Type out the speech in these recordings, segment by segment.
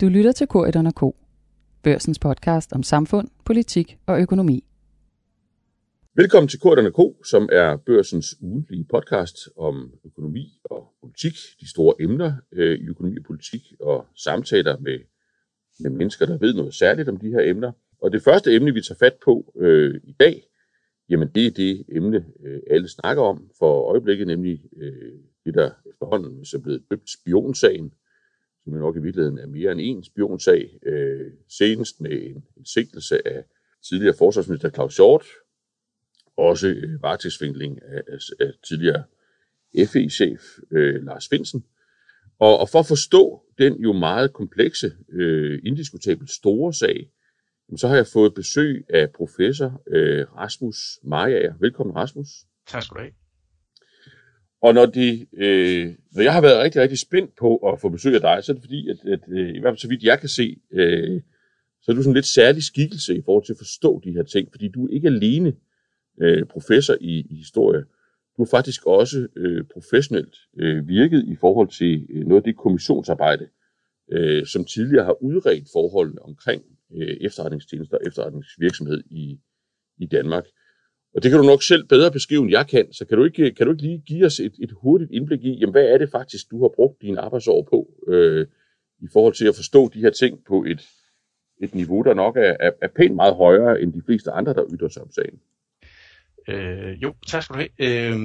Du lytter til Korridon K. Børsens podcast om samfund, politik og økonomi. Velkommen til Korridon K, som er børsens ugentlige podcast om økonomi og politik, de store emner øh, i økonomi og politik, og samtaler med, med mennesker, der ved noget særligt om de her emner. Og det første emne, vi tager fat på øh, i dag, jamen det er det emne, øh, alle snakker om for øjeblikket, nemlig øh, det, der efterhånden er blevet døbt spionsagen, som jo nok i virkeligheden er mere end en spionsag, øh, senest med en, en sigtelse af tidligere forsvarsminister Claus Hjort, også øh, varetægtsfængsling af, af, af tidligere FE-chef øh, Lars Finsen. Og, og for at forstå den jo meget komplekse, øh, indiskutabelt store sag, så har jeg fået besøg af professor øh, Rasmus Majager. Velkommen, Rasmus. Tak skal du have. Og når, de, øh, når jeg har været rigtig, rigtig spændt på at få besøg af dig, så er det fordi, at, at øh, i hvert fald så vidt jeg kan se, øh, så er du sådan lidt særlig skikkelse i forhold til at forstå de her ting, fordi du er ikke alene øh, professor i, i historie. Du har faktisk også øh, professionelt øh, virket i forhold til øh, noget af det kommissionsarbejde, øh, som tidligere har udredt forholdene omkring øh, efterretningstjenester og efterretningsvirksomhed i, i Danmark. Og det kan du nok selv bedre beskrive, end jeg kan. Så kan du ikke, kan du ikke lige give os et, et hurtigt indblik i, jamen, hvad er det faktisk, du har brugt dine arbejdsår på, øh, i forhold til at forstå de her ting på et, et niveau, der nok er, er, er pænt meget højere end de fleste andre, der ytter sig om sagen? Øh, jo, tak skal du have. Øh,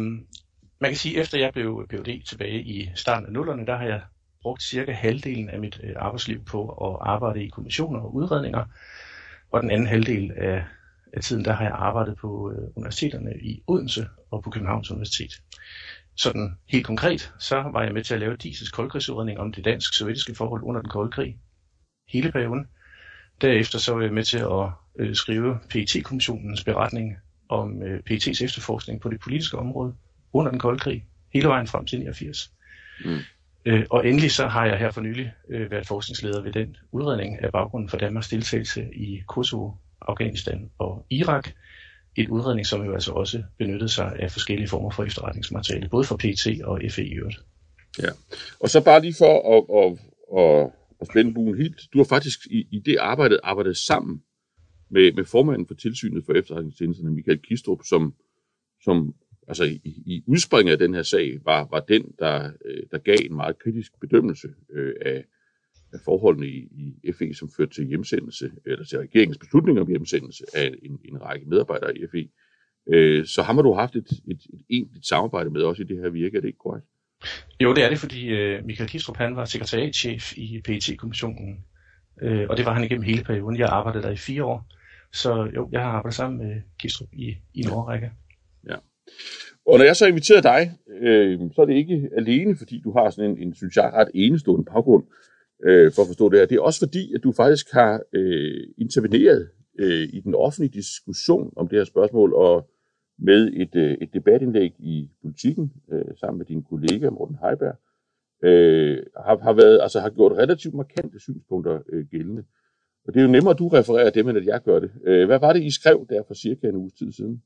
man kan sige, at efter jeg blev PhD tilbage i starten af nullerne, der har jeg brugt cirka halvdelen af mit øh, arbejdsliv på at arbejde i kommissioner og udredninger, og den anden halvdel af af tiden, der har jeg arbejdet på øh, universiteterne i Odense og på Københavns Universitet. Sådan helt konkret, så var jeg med til at lave DISES koldkrigsudredning om det dansk-sovjetiske forhold under den kolde krig. Hele perioden. Derefter så var jeg med til at øh, skrive PET-kommissionens beretning om øh, PET's efterforskning på det politiske område under den kolde krig, hele vejen frem til 89. Mm. Øh, og endelig så har jeg her for nylig øh, været forskningsleder ved den udredning af baggrunden for Danmarks deltagelse i Kosovo Afghanistan og Irak. Et udredning, som jo altså også benyttede sig af forskellige former for efterretningsmateriale, både for PT og FE i øvrigt. Ja, og så bare lige for at, at, at, at spænde buen helt. Du har faktisk i, i det arbejde arbejdet sammen med, med formanden for tilsynet for efterretningstjenesterne, Michael Kistrup, som, som altså i, i udspringet af den her sag var, var den, der, øh, der gav en meget kritisk bedømmelse øh, af, af forholdene i, i FE, som førte til hjemsendelse, eller til regeringens beslutning om hjemsendelse af en, en række medarbejdere i FE. Øh, så har man du haft et, et, et egentligt samarbejde med også i det her virke, er det ikke korrekt? Jo, det er det, fordi øh, Michael Kistrup han var sekretariatchef i PET-kommissionen, øh, og det var han igennem hele perioden. Jeg arbejdede der i fire år, så jo, jeg har arbejdet sammen med Kistrup i, i Nordrække. Ja. Og når jeg så inviterer dig, øh, så er det ikke alene, fordi du har sådan en, en synes jeg, ret enestående baggrund øh, for at forstå det her. Det er også fordi, at du faktisk har øh, interveneret øh, i den offentlige diskussion om det her spørgsmål, og med et, øh, et debatindlæg i politikken øh, sammen med din kollega Morten Heiberg, øh, har, har, været, altså, har gjort relativt markante synspunkter øh, gældende. Og det er jo nemmere, at du refererer dem, end at jeg gør det. Øh, hvad var det, I skrev der for cirka en uges tid siden?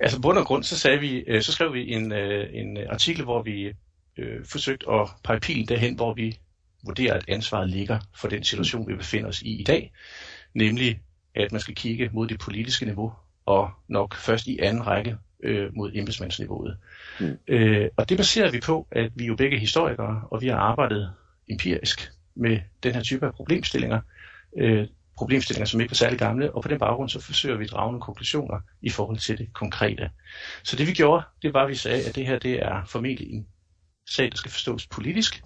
Altså, bund og grund, så, sagde vi, øh, så skrev vi en, øh, en artikel, hvor vi øh, forsøgte at pege pilen derhen, hvor vi vurderer, at ansvaret ligger for den situation, vi befinder os i i dag, nemlig at man skal kigge mod det politiske niveau, og nok først i anden række øh, mod embedsmandsniveauet. Mm. Øh, og det baserer vi på, at vi er jo begge historikere, og vi har arbejdet empirisk med den her type af problemstillinger, øh, problemstillinger, som ikke er særlig gamle, og på den baggrund så forsøger vi at drage nogle konklusioner i forhold til det konkrete. Så det vi gjorde, det var, at vi sagde, at det her det er formentlig en sag, der skal forstås politisk,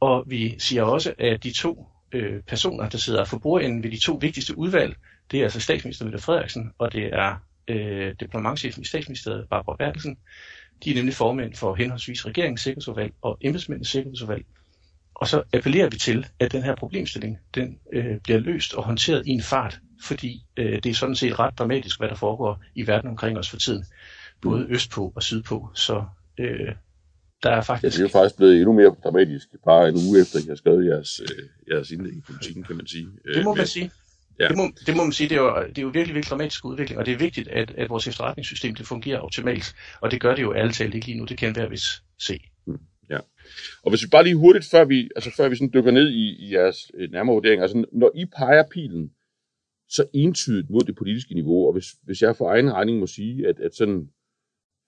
og vi siger også, at de to øh, personer, der sidder for bordenden ved de to vigtigste udvalg, det er altså statsminister Mette Frederiksen, og det er øh, diplomatchefen i statsministeriet, Barbara Bertelsen. De er nemlig formænd for henholdsvis regeringens sikkerhedsudvalg og embedsmændens sikkerhedsudvalg. Og så appellerer vi til, at den her problemstilling den, øh, bliver løst og håndteret i en fart, fordi øh, det er sådan set ret dramatisk, hvad der foregår i verden omkring os for tiden. Både østpå og sydpå. Så øh, der er faktisk... Ja, det er jo faktisk blevet endnu mere dramatisk, bare en uge efter, I har skrevet jeres, øh, jeres indlæg i politikken, kan man sige. Det må øh, man sige. Ja. Det, må, det må man sige, det er, jo, det er jo virkelig, virkelig dramatisk udvikling, og det er vigtigt, at, at vores efterretningssystem det fungerer optimalt, og det gør det jo alle talt ikke lige nu, det kan hver vis se. Mm. Ja. Og hvis vi bare lige hurtigt, før vi, altså før vi sådan dykker ned i, i jeres øh, nærmere vurdering, altså når I peger pilen så entydigt mod det politiske niveau, og hvis, hvis jeg for egen regning må sige, at, at sådan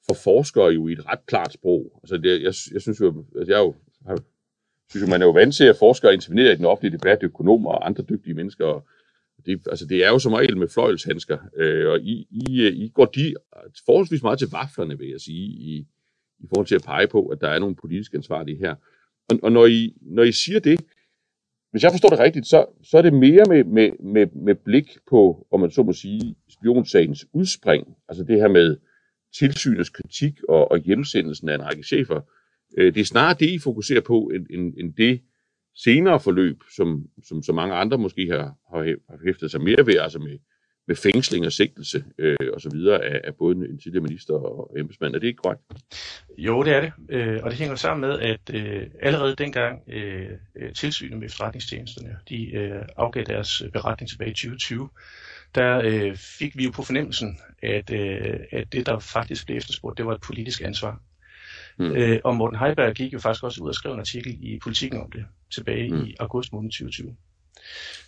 for forskere jo i et ret klart sprog, altså det, jeg, jeg synes jo, at jeg jo har, synes jo, man er jo vant til, at forskere intervenerer i den offentlige debat, økonomer og andre dygtige mennesker, og det, altså det er jo som regel med fløjelshandsker, øh, og I, I, øh, I går de forholdsvis meget til vaflerne, vil jeg sige, i, i forhold til at pege på, at der er nogle politisk ansvarlige her. Og, og når, I, når I siger det, hvis jeg forstår det rigtigt, så, så er det mere med, med, med, med blik på, om man så må sige, spionsagens udspring, altså det her med tilsynets kritik og, og hjemsendelsen af en række chefer. Øh, det er snarere det, I fokuserer på, end, end, end det senere forløb, som, som så mange andre måske har, har hæftet sig mere ved, altså med, med fængsling og sigtelse øh, og så videre af, af både en tidligere minister og embedsmand. Er det ikke korrekt? Jo, det er det. Øh, og det hænger sammen med, at øh, allerede dengang øh, øh tilsynet med efterretningstjenesterne, de øh, afgav deres øh, beretning tilbage i 2020, der øh, fik vi jo på fornemmelsen, at, øh, at det, der faktisk blev efterspurgt, det var et politisk ansvar. Mm. Øh, og Morten Heiberg gik jo faktisk også ud og skrev en artikel i Politiken om det, tilbage mm. i august måned 2020.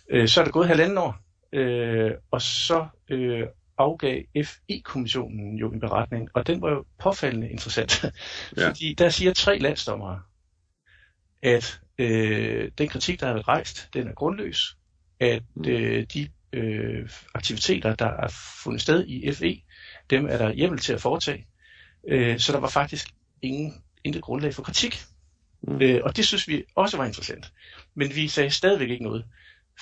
Øh, så er det gået halvanden år, øh, og så øh, afgav FE-kommissionen jo en beretning, og den var jo påfaldende interessant, ja. fordi der siger tre landsdommere, at øh, den kritik, der har været rejst, den er grundløs, at mm. øh, de øh, aktiviteter, der er fundet sted i FE, dem er der hjemmel til at foretage. Øh, så der var faktisk ingen, intet grundlag for kritik. Mm. Øh, og det synes vi også var interessant. Men vi sagde stadigvæk ikke noget.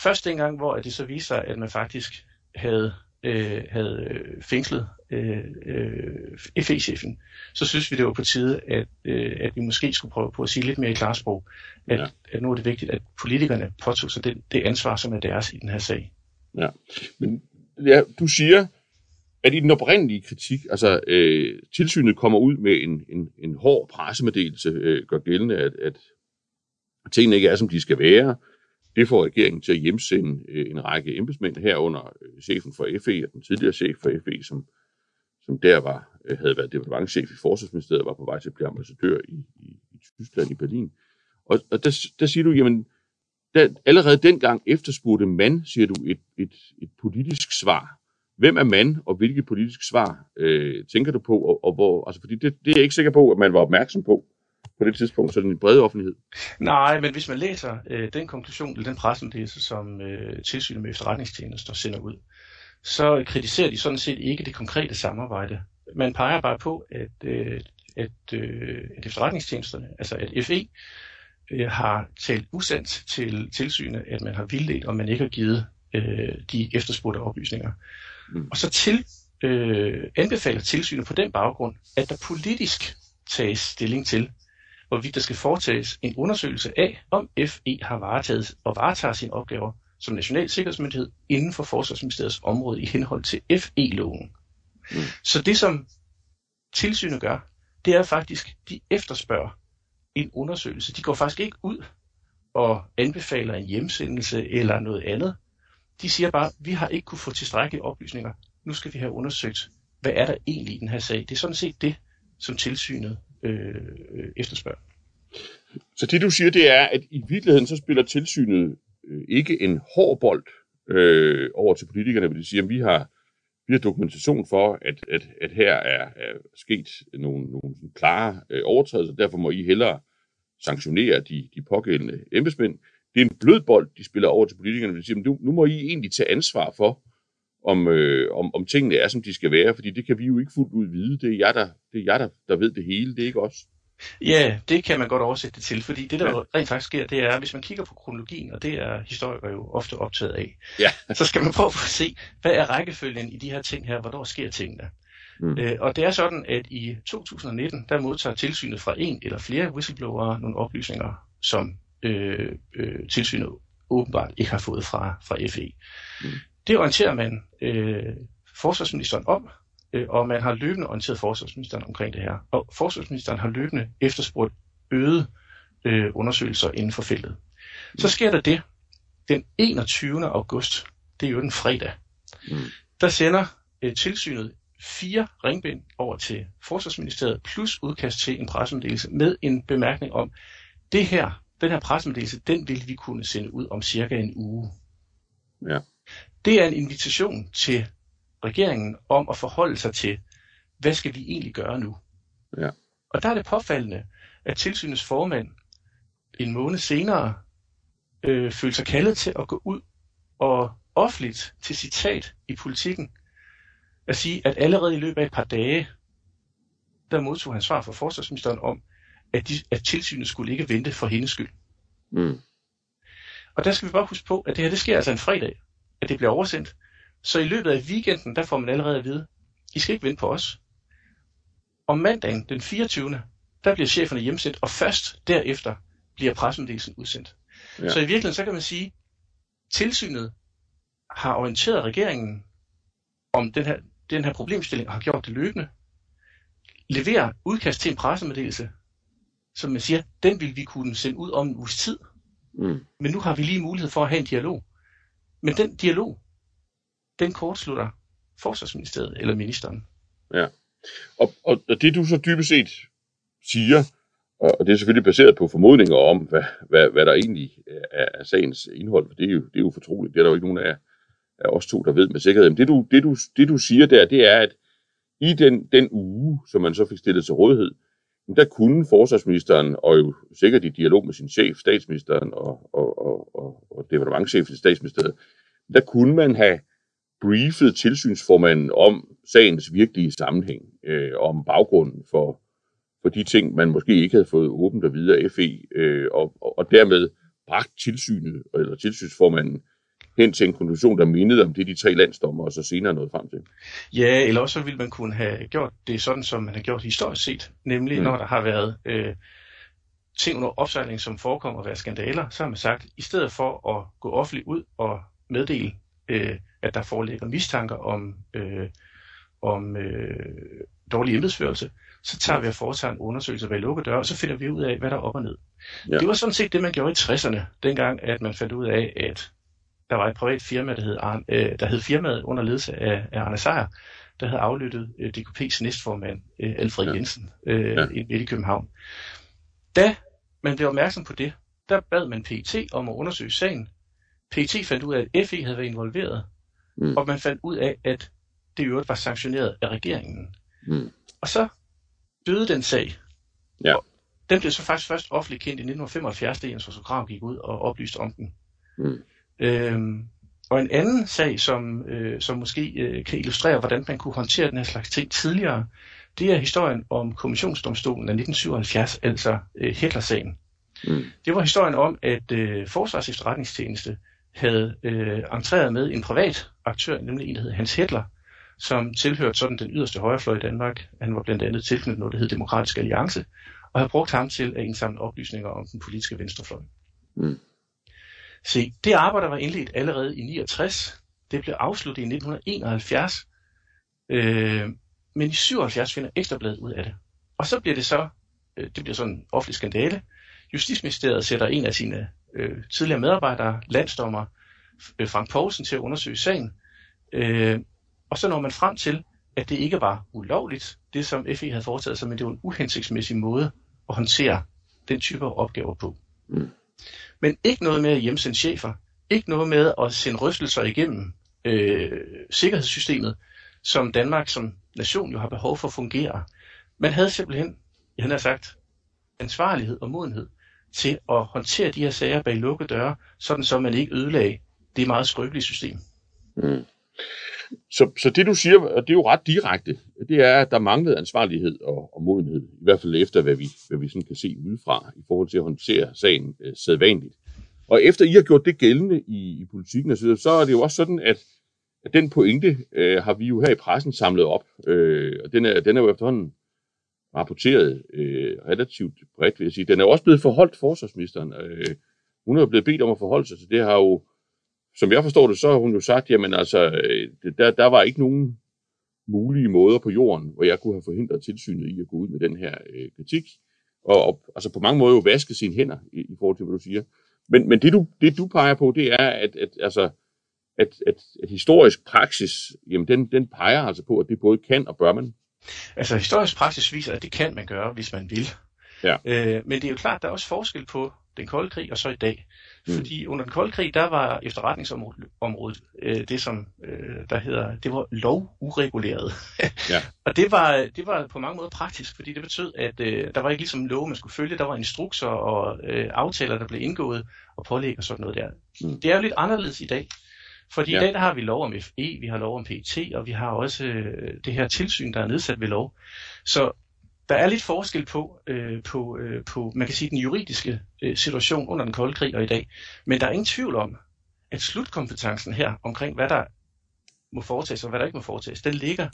Først dengang, hvor det så viste sig, at man faktisk havde, øh, havde øh, fængslet øh, øh, FE-chefen, så synes vi, det var på tide, at, øh, at vi måske skulle prøve på at sige lidt mere i klarsprog, at, ja. at nu er det vigtigt, at politikerne påtog sig det, det ansvar, som er deres i den her sag. Ja, men ja, du siger, at i den oprindelige kritik, altså øh, tilsynet kommer ud med en, en, en hård pressemeddelelse, øh, gør gældende, at, at tingene ikke er, som de skal være. Det får regeringen til at hjemsende øh, en række embedsmænd herunder øh, chefen for FE og den tidligere chef for FE, som, som der var, øh, havde været departementchef i Forsvarsministeriet, var på vej til at blive ambassadør i, i, i Tyskland, i Berlin. Og, og der, der siger du, jamen, der, allerede dengang efterspurgte man, siger du, et, et, et politisk svar. Hvem er man, og hvilket politisk svar øh, tænker du på, og, og hvor, altså fordi det, det er jeg ikke sikker på, at man var opmærksom på på det tidspunkt, så den brede offentlighed. Nej, men hvis man læser øh, den konklusion, eller den pressemeddelelse, som øh, tilsynet med efterretningstjenester sender ud, så kritiserer de sådan set ikke det konkrete samarbejde. Man peger bare på, at, øh, at, øh, at efterretningstjenesterne, altså at FE, øh, har talt usandt til tilsynet, at man har vildledt, og man ikke har givet øh, de efterspurgte oplysninger. Mm. Og så til øh, anbefaler tilsynet på den baggrund, at der politisk tages stilling til, hvorvidt der skal foretages en undersøgelse af, om FE har varetaget og varetager sine opgaver som national sikkerhedsmyndighed inden for Forsvarsministeriets område i henhold til FE-loven. Mm. Så det, som tilsynet gør, det er faktisk, de efterspørger en undersøgelse. De går faktisk ikke ud og anbefaler en hjemsendelse eller noget andet. De siger bare, vi har ikke kunne få tilstrækkelige oplysninger. Nu skal vi have undersøgt, hvad er der egentlig i den her sag. Det er sådan set det, som tilsynet øh, efterspørger. Så det du siger, det er, at i virkeligheden så spiller tilsynet øh, ikke en hård bold øh, over til politikerne, hvor de siger, at vi har, vi har dokumentation for, at, at, at her er, er sket nogle, nogle klare øh, overtrædelser, derfor må I hellere sanktionere de, de pågældende embedsmænd. Det er en blød bold, de spiller over til politikerne, de siger, men nu, nu må I egentlig tage ansvar for, om, øh, om, om tingene er, som de skal være, fordi det kan vi jo ikke fuldt ud vide. Det er jer, der, det er jer, der, der ved det hele, det er ikke os. Ja, det kan man godt oversætte det til, fordi det, der ja. rent faktisk sker, det er, hvis man kigger på kronologien, og det er historikere jo ofte optaget af, ja. så skal man prøve at se, hvad er rækkefølgen i de her ting her, hvornår sker tingene. Mm. Øh, og det er sådan, at i 2019, der modtager tilsynet fra en eller flere whistleblowere nogle oplysninger, som øh, øh, tilsynet åbenbart ikke har fået fra, fra FE. Mm. Det orienterer man øh, forsvarsministeren om, øh, og man har løbende orienteret forsvarsministeren omkring det her. Og forsvarsministeren har løbende efterspurgt øget øh, undersøgelser inden for feltet. Så sker der det, den 21. august, det er jo den fredag, mm. der sender øh, tilsynet fire ringbind over til Forsvarsministeriet, plus udkast til en pressemeddelelse med en bemærkning om, det her, den her pressemeddelelse, den vil vi kunne sende ud om cirka en uge. Ja. Det er en invitation til regeringen om at forholde sig til, hvad skal vi egentlig gøre nu? Ja. Og der er det påfaldende, at tilsynets formand en måned senere øh, følte sig kaldet til at gå ud og offentligt til citat i politikken at sige, at allerede i løbet af et par dage, der modtog han svar fra forsvarsministeren om, at, de, at tilsynet skulle ikke vente for hendes skyld. Mm. Og der skal vi bare huske på, at det her det sker altså en fredag, at det bliver oversendt. Så i løbet af weekenden, der får man allerede at vide, I skal ikke vente på os. Om mandagen, den 24. der bliver cheferne hjemsendt, og først derefter bliver pressemeddelelsen udsendt. Ja. Så i virkeligheden, så kan man sige, tilsynet har orienteret regeringen om den her, den her problemstilling, og har gjort det løbende. Leverer udkast til en pressemeddelelse, som man siger, den vil vi kunne sende ud om en uges tid. Mm. Men nu har vi lige mulighed for at have en dialog. Men den dialog, den kortslutter forsvarsministeriet eller ministeren. Ja, og, og, og det du så dybest set siger, og det er selvfølgelig baseret på formodninger om, hvad, hvad, hvad der egentlig er, er sagens indhold, for det er, jo, det er jo fortroligt. Det er der jo ikke nogen af, af os to, der ved med sikkerhed. Men det du, det, du, det du siger der, det er, at i den, den uge, som man så fik stillet til rådighed, der kunne forsvarsministeren, og jo sikkert i dialog med sin chef, statsministeren og, og, og, og, og departementchefen i statsministeriet, der kunne man have briefet tilsynsformanden om sagens virkelige sammenhæng, øh, om baggrunden for, for de ting, man måske ikke havde fået åbent og videre af FE, øh, og, og, og dermed bragt tilsynet, eller tilsynsformanden, hen til en konklusion, der mindede om det, de tre landsdommer og så senere nåede frem til. Ja, eller også ville man kunne have gjort det sådan, som man har gjort historisk set, nemlig mm. når der har været øh, ting under opsejling, som forekommer at være skandaler, så har man sagt, i stedet for at gå offentligt ud og meddele, øh, at der foreligger mistanker om, øh, om øh, dårlig embedsførelse, så tager vi og foretager en undersøgelse bag lukkede døre, og så finder vi ud af, hvad der er op og ned. Ja. Det var sådan set det, man gjorde i 60'erne, dengang at man fandt ud af, at der var et privat firma, der hed, øh, der hed firmaet under ledelse af, af Arne Sejer, der havde aflyttet øh, DKP's næstformand, øh, Alfred ja. Jensen, øh, ja. i, i København. Da man blev opmærksom på det, der bad man PET om at undersøge sagen. PET fandt ud af, at FE havde været involveret, mm. og man fandt ud af, at det i øvrigt var sanktioneret af regeringen. Mm. Og så døde den sag. Ja. Og den blev så faktisk først offentligt kendt i 1975, da Jens Grav gik ud og oplyste om den. Mm. Øhm, og en anden sag, som, øh, som måske øh, kan illustrere, hvordan man kunne håndtere den her slags ting tidligere, det er historien om kommissionsdomstolen af 1977, altså øh, Hitler-sagen. Mm. Det var historien om, at øh, Forsvars efterretningstjeneste havde øh, entreret med en privat aktør, nemlig en, der hed Hans Hitler, som tilhørte sådan den yderste højrefløj i Danmark. Han var blandt andet tilknyttet noget, der hed Demokratisk Alliance, og havde brugt ham til at indsamle oplysninger om den politiske venstrefløj. Mm. Se, det arbejde var indledt allerede i 69. Det blev afsluttet i 1971. Øh, men i 77 finder Ekstrabladet ud af det. Og så bliver det så, øh, det bliver sådan en offentlig skandale. Justitsministeriet sætter en af sine øh, tidligere medarbejdere, landsdommer Frank Poulsen, til at undersøge sagen. Øh, og så når man frem til, at det ikke var ulovligt, det som FE havde foretaget sig, men det var en uhensigtsmæssig måde at håndtere den type opgaver på. Mm. Men ikke noget med at hjemsende chefer. Ikke noget med at sende rystelser igennem øh, sikkerhedssystemet, som Danmark som nation jo har behov for at fungere. Man havde simpelthen, jeg har sagt, ansvarlighed og modenhed til at håndtere de her sager bag lukkede døre, sådan så man ikke ødelagde det meget skrøbelige system. Mm. Så, så det du siger, og det er jo ret direkte, det er, at der manglede ansvarlighed og, og modenhed, i hvert fald efter, hvad vi, hvad vi sådan kan se udefra, i forhold til at håndtere sagen øh, sædvanligt. Og efter I har gjort det gældende i, i politikken, så, så er det jo også sådan, at, at den pointe øh, har vi jo her i pressen samlet op, øh, og den er, den er jo efterhånden rapporteret øh, relativt bredt, vil jeg sige. Den er jo også blevet forholdt forsvarsministeren. Øh, hun er jo blevet bedt om at forholde sig til det, har jo som jeg forstår det, så har hun jo sagt, jamen altså, øh, der, der var ikke nogen mulige måder på jorden, hvor jeg kunne have forhindret tilsynet i at gå ud med den her øh, kritik, og, og altså på mange måder jo vaske sine hænder i, i forhold til, hvad du siger. Men, men det, du, det, du peger på, det er, at, at altså, at, at, at historisk praksis, jamen den, den peger altså på, at det både kan og bør man. Altså historisk praksis viser, at det kan man gøre, hvis man vil. Ja. Øh, men det er jo klart, der er også forskel på den kolde krig og så i dag. Mm. Fordi under den kolde krig, der var efterretningsområdet øh, det, som øh, der hedder, det var lovureguleret. ja. og det var, det var på mange måder praktisk, fordi det betød, at øh, der var ikke ligesom lov, man skulle følge. Der var instrukser og øh, aftaler, der blev indgået og pålæg og sådan noget der. Mm. Det er jo lidt anderledes i dag. Fordi ja. i dag der har vi lov om FE, vi har lov om PET, og vi har også øh, det her tilsyn, der er nedsat ved lov. Så der er lidt forskel på, øh, på, øh, på, man kan sige, den juridiske øh, situation under den kolde krig og i dag. Men der er ingen tvivl om, at slutkompetencen her omkring, hvad der må foretages og hvad der ikke må foretages, den ligger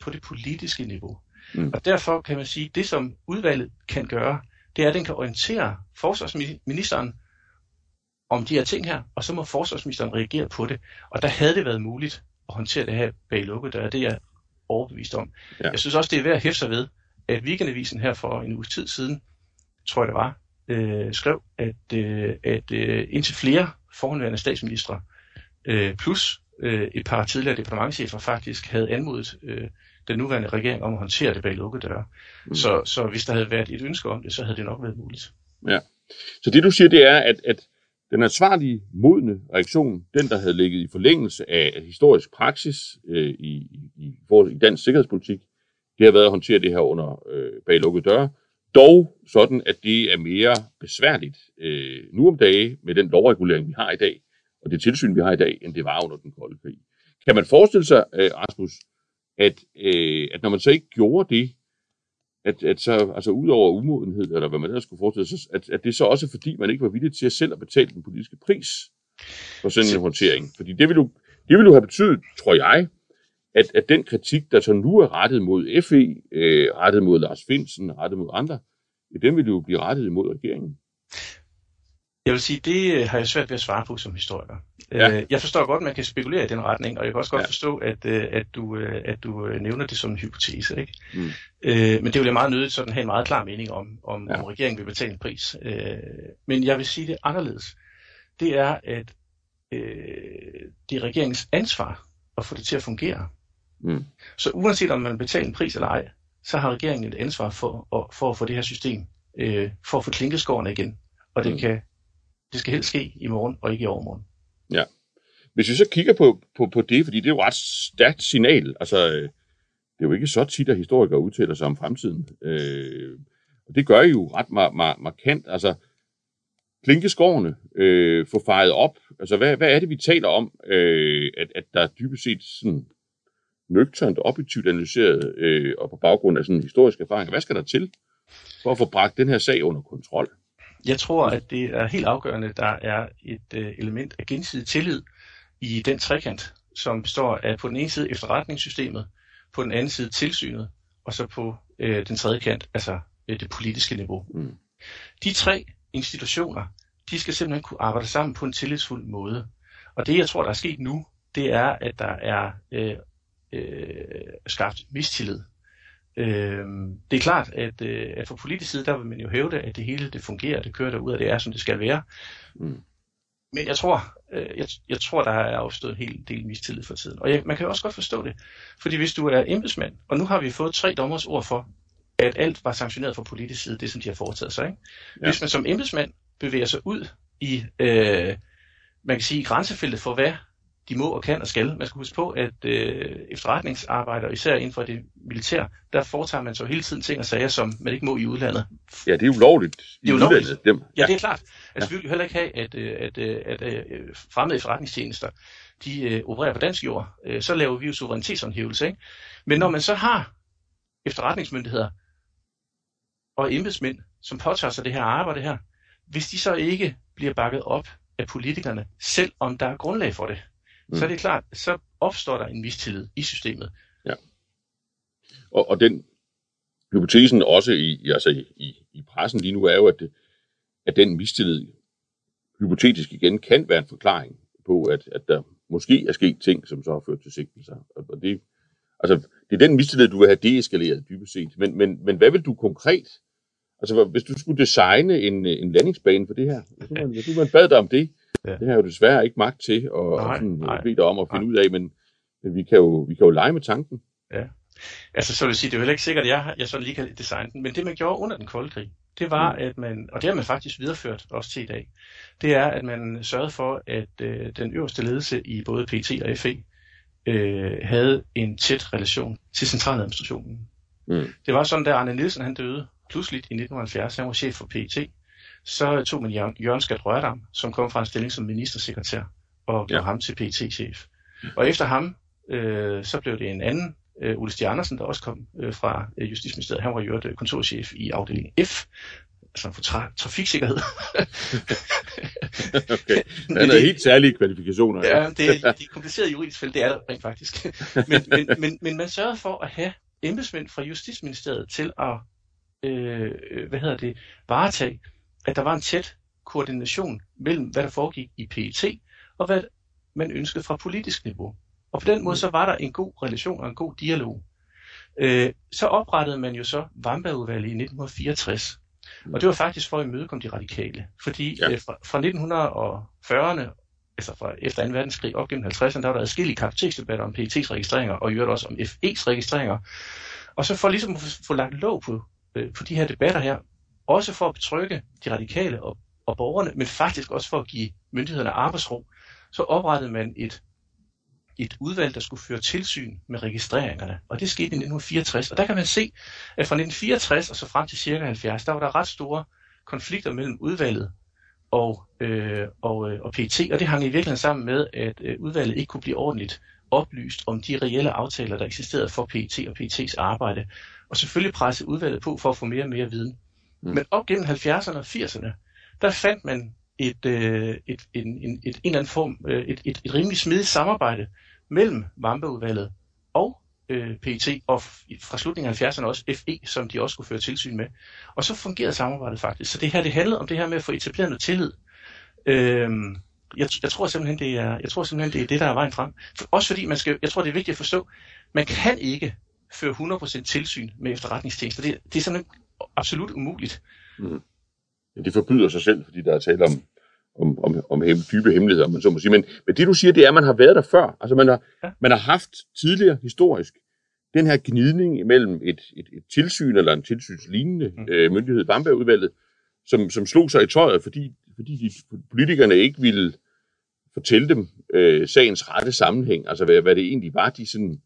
på det politiske niveau. Mm. Og derfor kan man sige, at det som udvalget kan gøre, det er, at den kan orientere forsvarsministeren om de her ting her, og så må forsvarsministeren reagere på det. Og der havde det været muligt at håndtere det her bag lukkede døre. Det er jeg overbevist om. Ja. Jeg synes også, det er værd at hæfte sig ved, at Weekendavisen her for en uges tid siden, tror jeg det var, øh, skrev, at, øh, at øh, indtil flere forhåndværende statsministre, øh, plus øh, et par tidligere departementchefer faktisk havde anmodet øh, den nuværende regering om at håndtere det bag lukkede døre. Mm. Så, så hvis der havde været et ønske om det, så havde det nok været muligt. Ja. Så det du siger, det er, at, at den ansvarlige, modne reaktion, den der havde ligget i forlængelse af historisk praksis øh, i, i, i dansk sikkerhedspolitik, det har været at håndtere det her under øh, bag lukkede døre. Dog sådan, at det er mere besværligt øh, nu om dage med den lovregulering, vi har i dag, og det tilsyn, vi har i dag, end det var under den kolde krig. Kan man forestille sig, øh, Rasmus, at, øh, at når man så ikke gjorde det, at, at så, altså ud over umodenhed, eller hvad man ellers skulle forestille sig, at, at det så også fordi, man ikke var villig til at selv at betale den politiske pris for sådan en håndtering. Fordi det vil jo, det vil jo have betydet, tror jeg, at, at den kritik, der så nu er rettet mod FE, øh, rettet mod Lars Finsen, rettet mod andre, den vil jo blive rettet imod regeringen. Jeg vil sige, det øh, har jeg svært ved at svare på som historiker. Ja. Øh, jeg forstår godt, at man kan spekulere i den retning, og jeg kan også godt ja. forstå, at, øh, at, du, at du nævner det som en hypotese. Ikke? Mm. Men det vil jeg meget nødigt sådan have en meget klar mening om, om, ja. om regeringen vil betale en pris. Men jeg vil sige det anderledes. Det er, at det er regeringens ansvar at få det til at fungere. Mm. Så uanset om man betaler en pris eller ej, så har regeringen et ansvar for, at, for at få det her system, øh, for at få klinkeskårene igen. Og det, mm. kan, det skal helst ske i morgen og ikke i overmorgen. Ja. Hvis vi så kigger på, på, på det, fordi det er jo et ret stærkt signal, altså øh, det er jo ikke så tit, at historikere udtaler sig om fremtiden. Øh, og det gør I jo ret mar- mar- markant. Altså, klinkeskårene øh, få fejret op. Altså, hvad, hvad er det, vi taler om, øh, at, at der dybest set sådan nøgternt, objektivt analyseret øh, og på baggrund af sådan historisk erfaring. Hvad skal der til for at få bragt den her sag under kontrol? Jeg tror, at det er helt afgørende, der er et øh, element af gensidig tillid i den trekant, som består af på den ene side efterretningssystemet, på den anden side tilsynet, og så på øh, den tredje kant, altså øh, det politiske niveau. Mm. De tre institutioner, de skal simpelthen kunne arbejde sammen på en tillidsfuld måde. Og det, jeg tror, der er sket nu, det er, at der er øh, øh, skabt mistillid. Øh, det er klart, at, øh, at fra politisk side, der vil man jo hævde, at det hele det fungerer, det kører derud, og det er, som det skal være. Mm. Men jeg tror, øh, jeg, jeg tror, der er opstået en hel del mistillid for tiden. Og jeg, man kan jo også godt forstå det. Fordi hvis du er embedsmand, og nu har vi fået tre dommers ord for, at alt var sanktioneret fra politisk side, det som de har foretaget sig. Ikke? Ja. Hvis man som embedsmand bevæger sig ud i, øh, man kan sige, grænsefeltet for, hvad de må og kan og skal. Man skal huske på, at øh, efterretningsarbejder, især inden for det militær, der foretager man så hele tiden ting og sager, som man ikke må i udlandet. Ja, det er ulovligt i det er ulovligt. udlandet. Dem. Ja, det er klart. Altså, ja. vi vil heller ikke have, at, øh, at, øh, at, at, at fremmede efterretningstjenester, de uh, opererer på dansk jord. Uh, så laver vi jo suverænitetshåndhævelse. Ikke? Men når man så har efterretningsmyndigheder og embedsmænd, som påtager sig det her arbejde her, hvis de så ikke bliver bakket op af politikerne, selv om der er grundlag for det, mm. så er det klart, så opstår der en mistillid i systemet. Ja. Og, og den hypotesen også i, altså i, i pressen lige nu er jo, at, det, at den mistillid hypotetisk igen kan være en forklaring på, at, at der måske er sket ting, som så har ført til sigtelser. Og det, altså, det er den mistillid, du vil have deeskaleret dybest set. Men, men, men hvad vil du konkret, altså hvis du skulle designe en, en landingsbane for det her, hvis du, hvis du man bad dig om det, Ja. Det har jeg jo desværre ikke magt til at nej, sådan, nej, bede dig om at finde nej. ud af, men, men vi, kan jo, vi kan jo lege med tanken. Ja. Altså, så vil jeg sige, det er jo heller ikke sikkert, at jeg, jeg sådan lige kan designe den, men det man gjorde under den kolde krig, det var, mm. at man, og det har man faktisk videreført også til i dag, det er, at man sørgede for, at øh, den øverste ledelse i både PT og FE øh, havde en tæt relation til centraladministrationen. Mm. Det var sådan, da Arne Nielsen han døde pludseligt i 1970, han var chef for PT, så tog man Jørgen, Jørgen Skat Rørdam, som kom fra en stilling som ministersekretær, og gjorde ja. ham til PT-chef. Og efter ham, øh, så blev det en anden øh, Ole Stig Andersen, der også kom øh, fra øh, Justitsministeriet. Han var jo øh, kontorchef i afdeling F, altså for tra- trafiksikkerhed. okay. Han har helt særlige kvalifikationer. Ja, det er, de komplicerede juridisk felt, det er der rent faktisk. men, men, men, men man sørgede for at have embedsmænd fra Justitsministeriet til at øh, hvad hedder det, varetage, at der var en tæt koordination mellem, hvad der foregik i PET, og hvad man ønskede fra politisk niveau. Og på den måde så var der en god relation og en god dialog. Øh, så oprettede man jo så Vambergudvalget i 1964. Og det var faktisk for at imødekomme de radikale. Fordi ja. øh, fra, fra 1940'erne, altså fra efter 2. verdenskrig op gennem 50'erne, der var der adskillige kapacitetsdebatter om PET's registreringer, og i øvrigt også om FE's registreringer. Og så for ligesom at få lagt låg på, øh, på de her debatter her, også for at betrygge de radikale og, og borgerne, men faktisk også for at give myndighederne arbejdsro, så oprettede man et et udvalg, der skulle føre tilsyn med registreringerne. Og det skete i 1964. Og der kan man se, at fra 1964 og så frem til cirka 70, der var der ret store konflikter mellem udvalget og, øh, og, øh, og PT, og det hang i virkeligheden sammen med, at øh, udvalget ikke kunne blive ordentligt oplyst om de reelle aftaler, der eksisterede for PT og PT's arbejde. Og selvfølgelig presse udvalget på for at få mere og mere viden. Mm. Men op gennem 70'erne og 80'erne, der fandt man et, øh, et, en, en, et, en eller anden form, øh, et, et, et rimelig smidigt samarbejde mellem Vampeudvalget og øh, PET, og fra slutningen af 70'erne også FE, som de også skulle føre tilsyn med. Og så fungerede samarbejdet faktisk. Så det her, det handlede om det her med at få etableret noget tillid. Øh, jeg, jeg, tror simpelthen, det er, jeg tror simpelthen, det er det, der er vejen frem. For, også fordi, man skal, jeg tror, det er vigtigt at forstå, man kan ikke føre 100% tilsyn med efterretningstjenester. Det, det er simpelthen absolut umuligt. Mm. Ja, det forbyder sig selv, fordi der er tale om om, om, om hem, dybe hemmeligheder, man så må sige. Men, men det du siger, det er, at man har været der før. Altså man har, ja. man har haft tidligere historisk den her gnidning imellem et, et, et tilsyn eller en tilsynslignende mm. øh, myndighed, Bambergudvalget, som, som slog sig i tøjet, fordi, fordi de, politikerne ikke ville fortælle dem øh, sagens rette sammenhæng, altså hvad, hvad det egentlig var, de sådan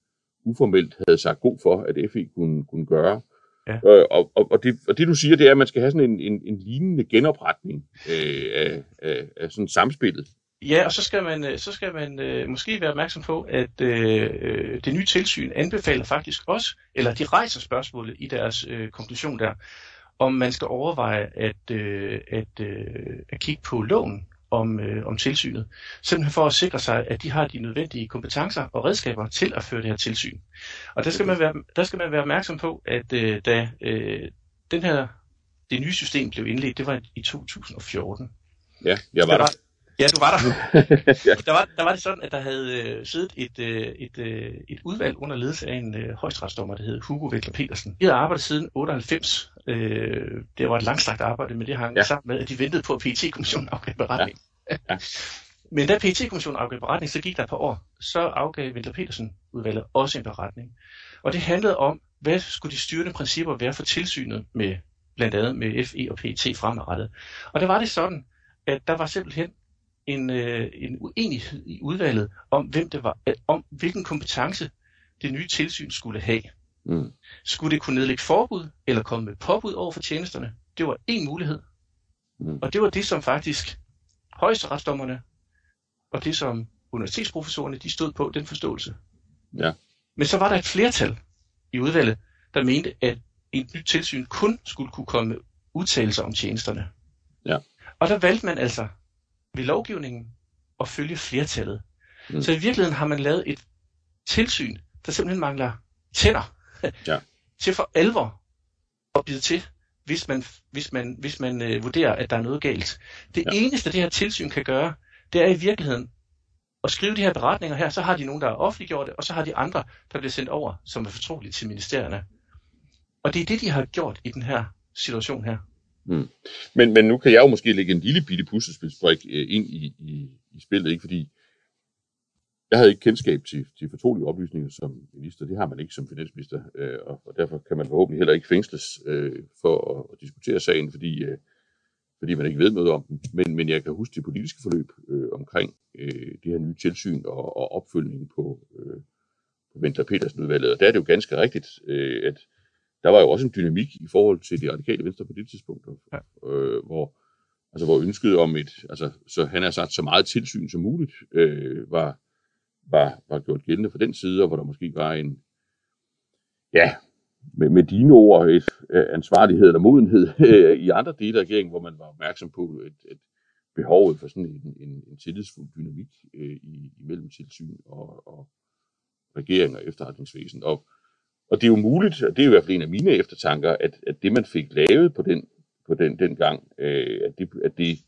uformelt havde sagt god for, at FE kunne, kunne gøre. Ja. Øh, og, og, og, det, og det du siger, det er, at man skal have sådan en, en, en lignende genopretning øh, af, af, af sådan samspillet. Ja, og så skal man, øh, så skal man øh, måske være opmærksom på, at øh, øh, det nye tilsyn anbefaler faktisk også, eller de rejser spørgsmålet i deres øh, konklusion der, om man skal overveje at, øh, at, øh, at kigge på loven om, øh, om tilsynet. Simpelthen for at sikre sig, at de har de nødvendige kompetencer og redskaber til at føre det her tilsyn. Og der skal man være, der skal man være opmærksom på, at øh, da øh, den her, det nye system blev indledt, det var i 2014. Ja, jeg var der. Ja, du var der. der, var, der var det sådan, at der havde øh, siddet et, øh, et, øh, et udvalg under ledelse af en øh, højstrafsdommer, der hed Hugo Vettler Petersen. De havde arbejdet siden 98. Øh, det var et langstrakt arbejde, men det hang ja. sammen med, at de ventede på, at PET-kommissionen afgav beretning. Ja. Ja. men da PET-kommissionen afgav beretning, så gik der et par år. Så afgav Vettler Petersen udvalget også en beretning. Og det handlede om, hvad skulle de styrende principper være for tilsynet med blandt andet med FE og PET fremadrettet. Og der var det sådan, at der var simpelthen en, øh, en uenighed i udvalget om, hvem det var, øh, om hvilken kompetence det nye tilsyn skulle have. Mm. Skulle det kunne nedlægge forbud, eller komme med påbud over for tjenesterne? Det var en mulighed. Mm. Og det var det, som faktisk højesteretsdommerne og det, som universitetsprofessorerne de stod på, den forståelse. Ja. Men så var der et flertal i udvalget, der mente, at et nyt tilsyn kun skulle kunne komme med udtalelser om tjenesterne. Ja. Og der valgte man altså ved lovgivningen at følge flertallet. Mm. Så i virkeligheden har man lavet et tilsyn, der simpelthen mangler tænder ja. til for alvor at bide til, hvis man, hvis man, hvis man øh, vurderer, at der er noget galt. Det ja. eneste, det her tilsyn kan gøre, det er i virkeligheden at skrive de her beretninger her, så har de nogen, der er offentliggjort det, og så har de andre, der bliver sendt over, som er fortrolige til ministerierne. Og det er det, de har gjort i den her situation her. Mm. Men, men nu kan jeg jo måske lægge en lille bitte puslespilsbrik øh, ind i, i, i spillet, ikke? fordi jeg havde ikke kendskab til, til fortrolige oplysninger som minister. Det har man ikke som finansminister, øh, og, og derfor kan man forhåbentlig heller ikke fængsles øh, for at, at diskutere sagen, fordi, øh, fordi man ikke ved noget om den. Men, men jeg kan huske det politiske forløb øh, omkring øh, det her nye tilsyn og, og opfølgning på, øh, på Venter Petersen udvalget. Og der er det jo ganske rigtigt, øh, at der var jo også en dynamik i forhold til det radikale venstre på det tidspunkt, ja. øh, hvor, altså, hvor ønsket om et, altså, så han har sagt, så meget tilsyn som muligt, øh, var, var, var gjort gældende for den side, og hvor der måske var en, ja, med, med dine ord, et øh, ansvarlighed eller modenhed øh, i andre dele af regeringen, hvor man var opmærksom på et, et behovet for sådan en, en, en tillidsfuld dynamik øh, i, imellem tilsyn og, og regering og efterretningsvæsen. Og, og det er jo muligt, og det er i hvert fald en af mine eftertanker, at, at det man fik lavet på den, på den, den gang, øh, at, det, at, det,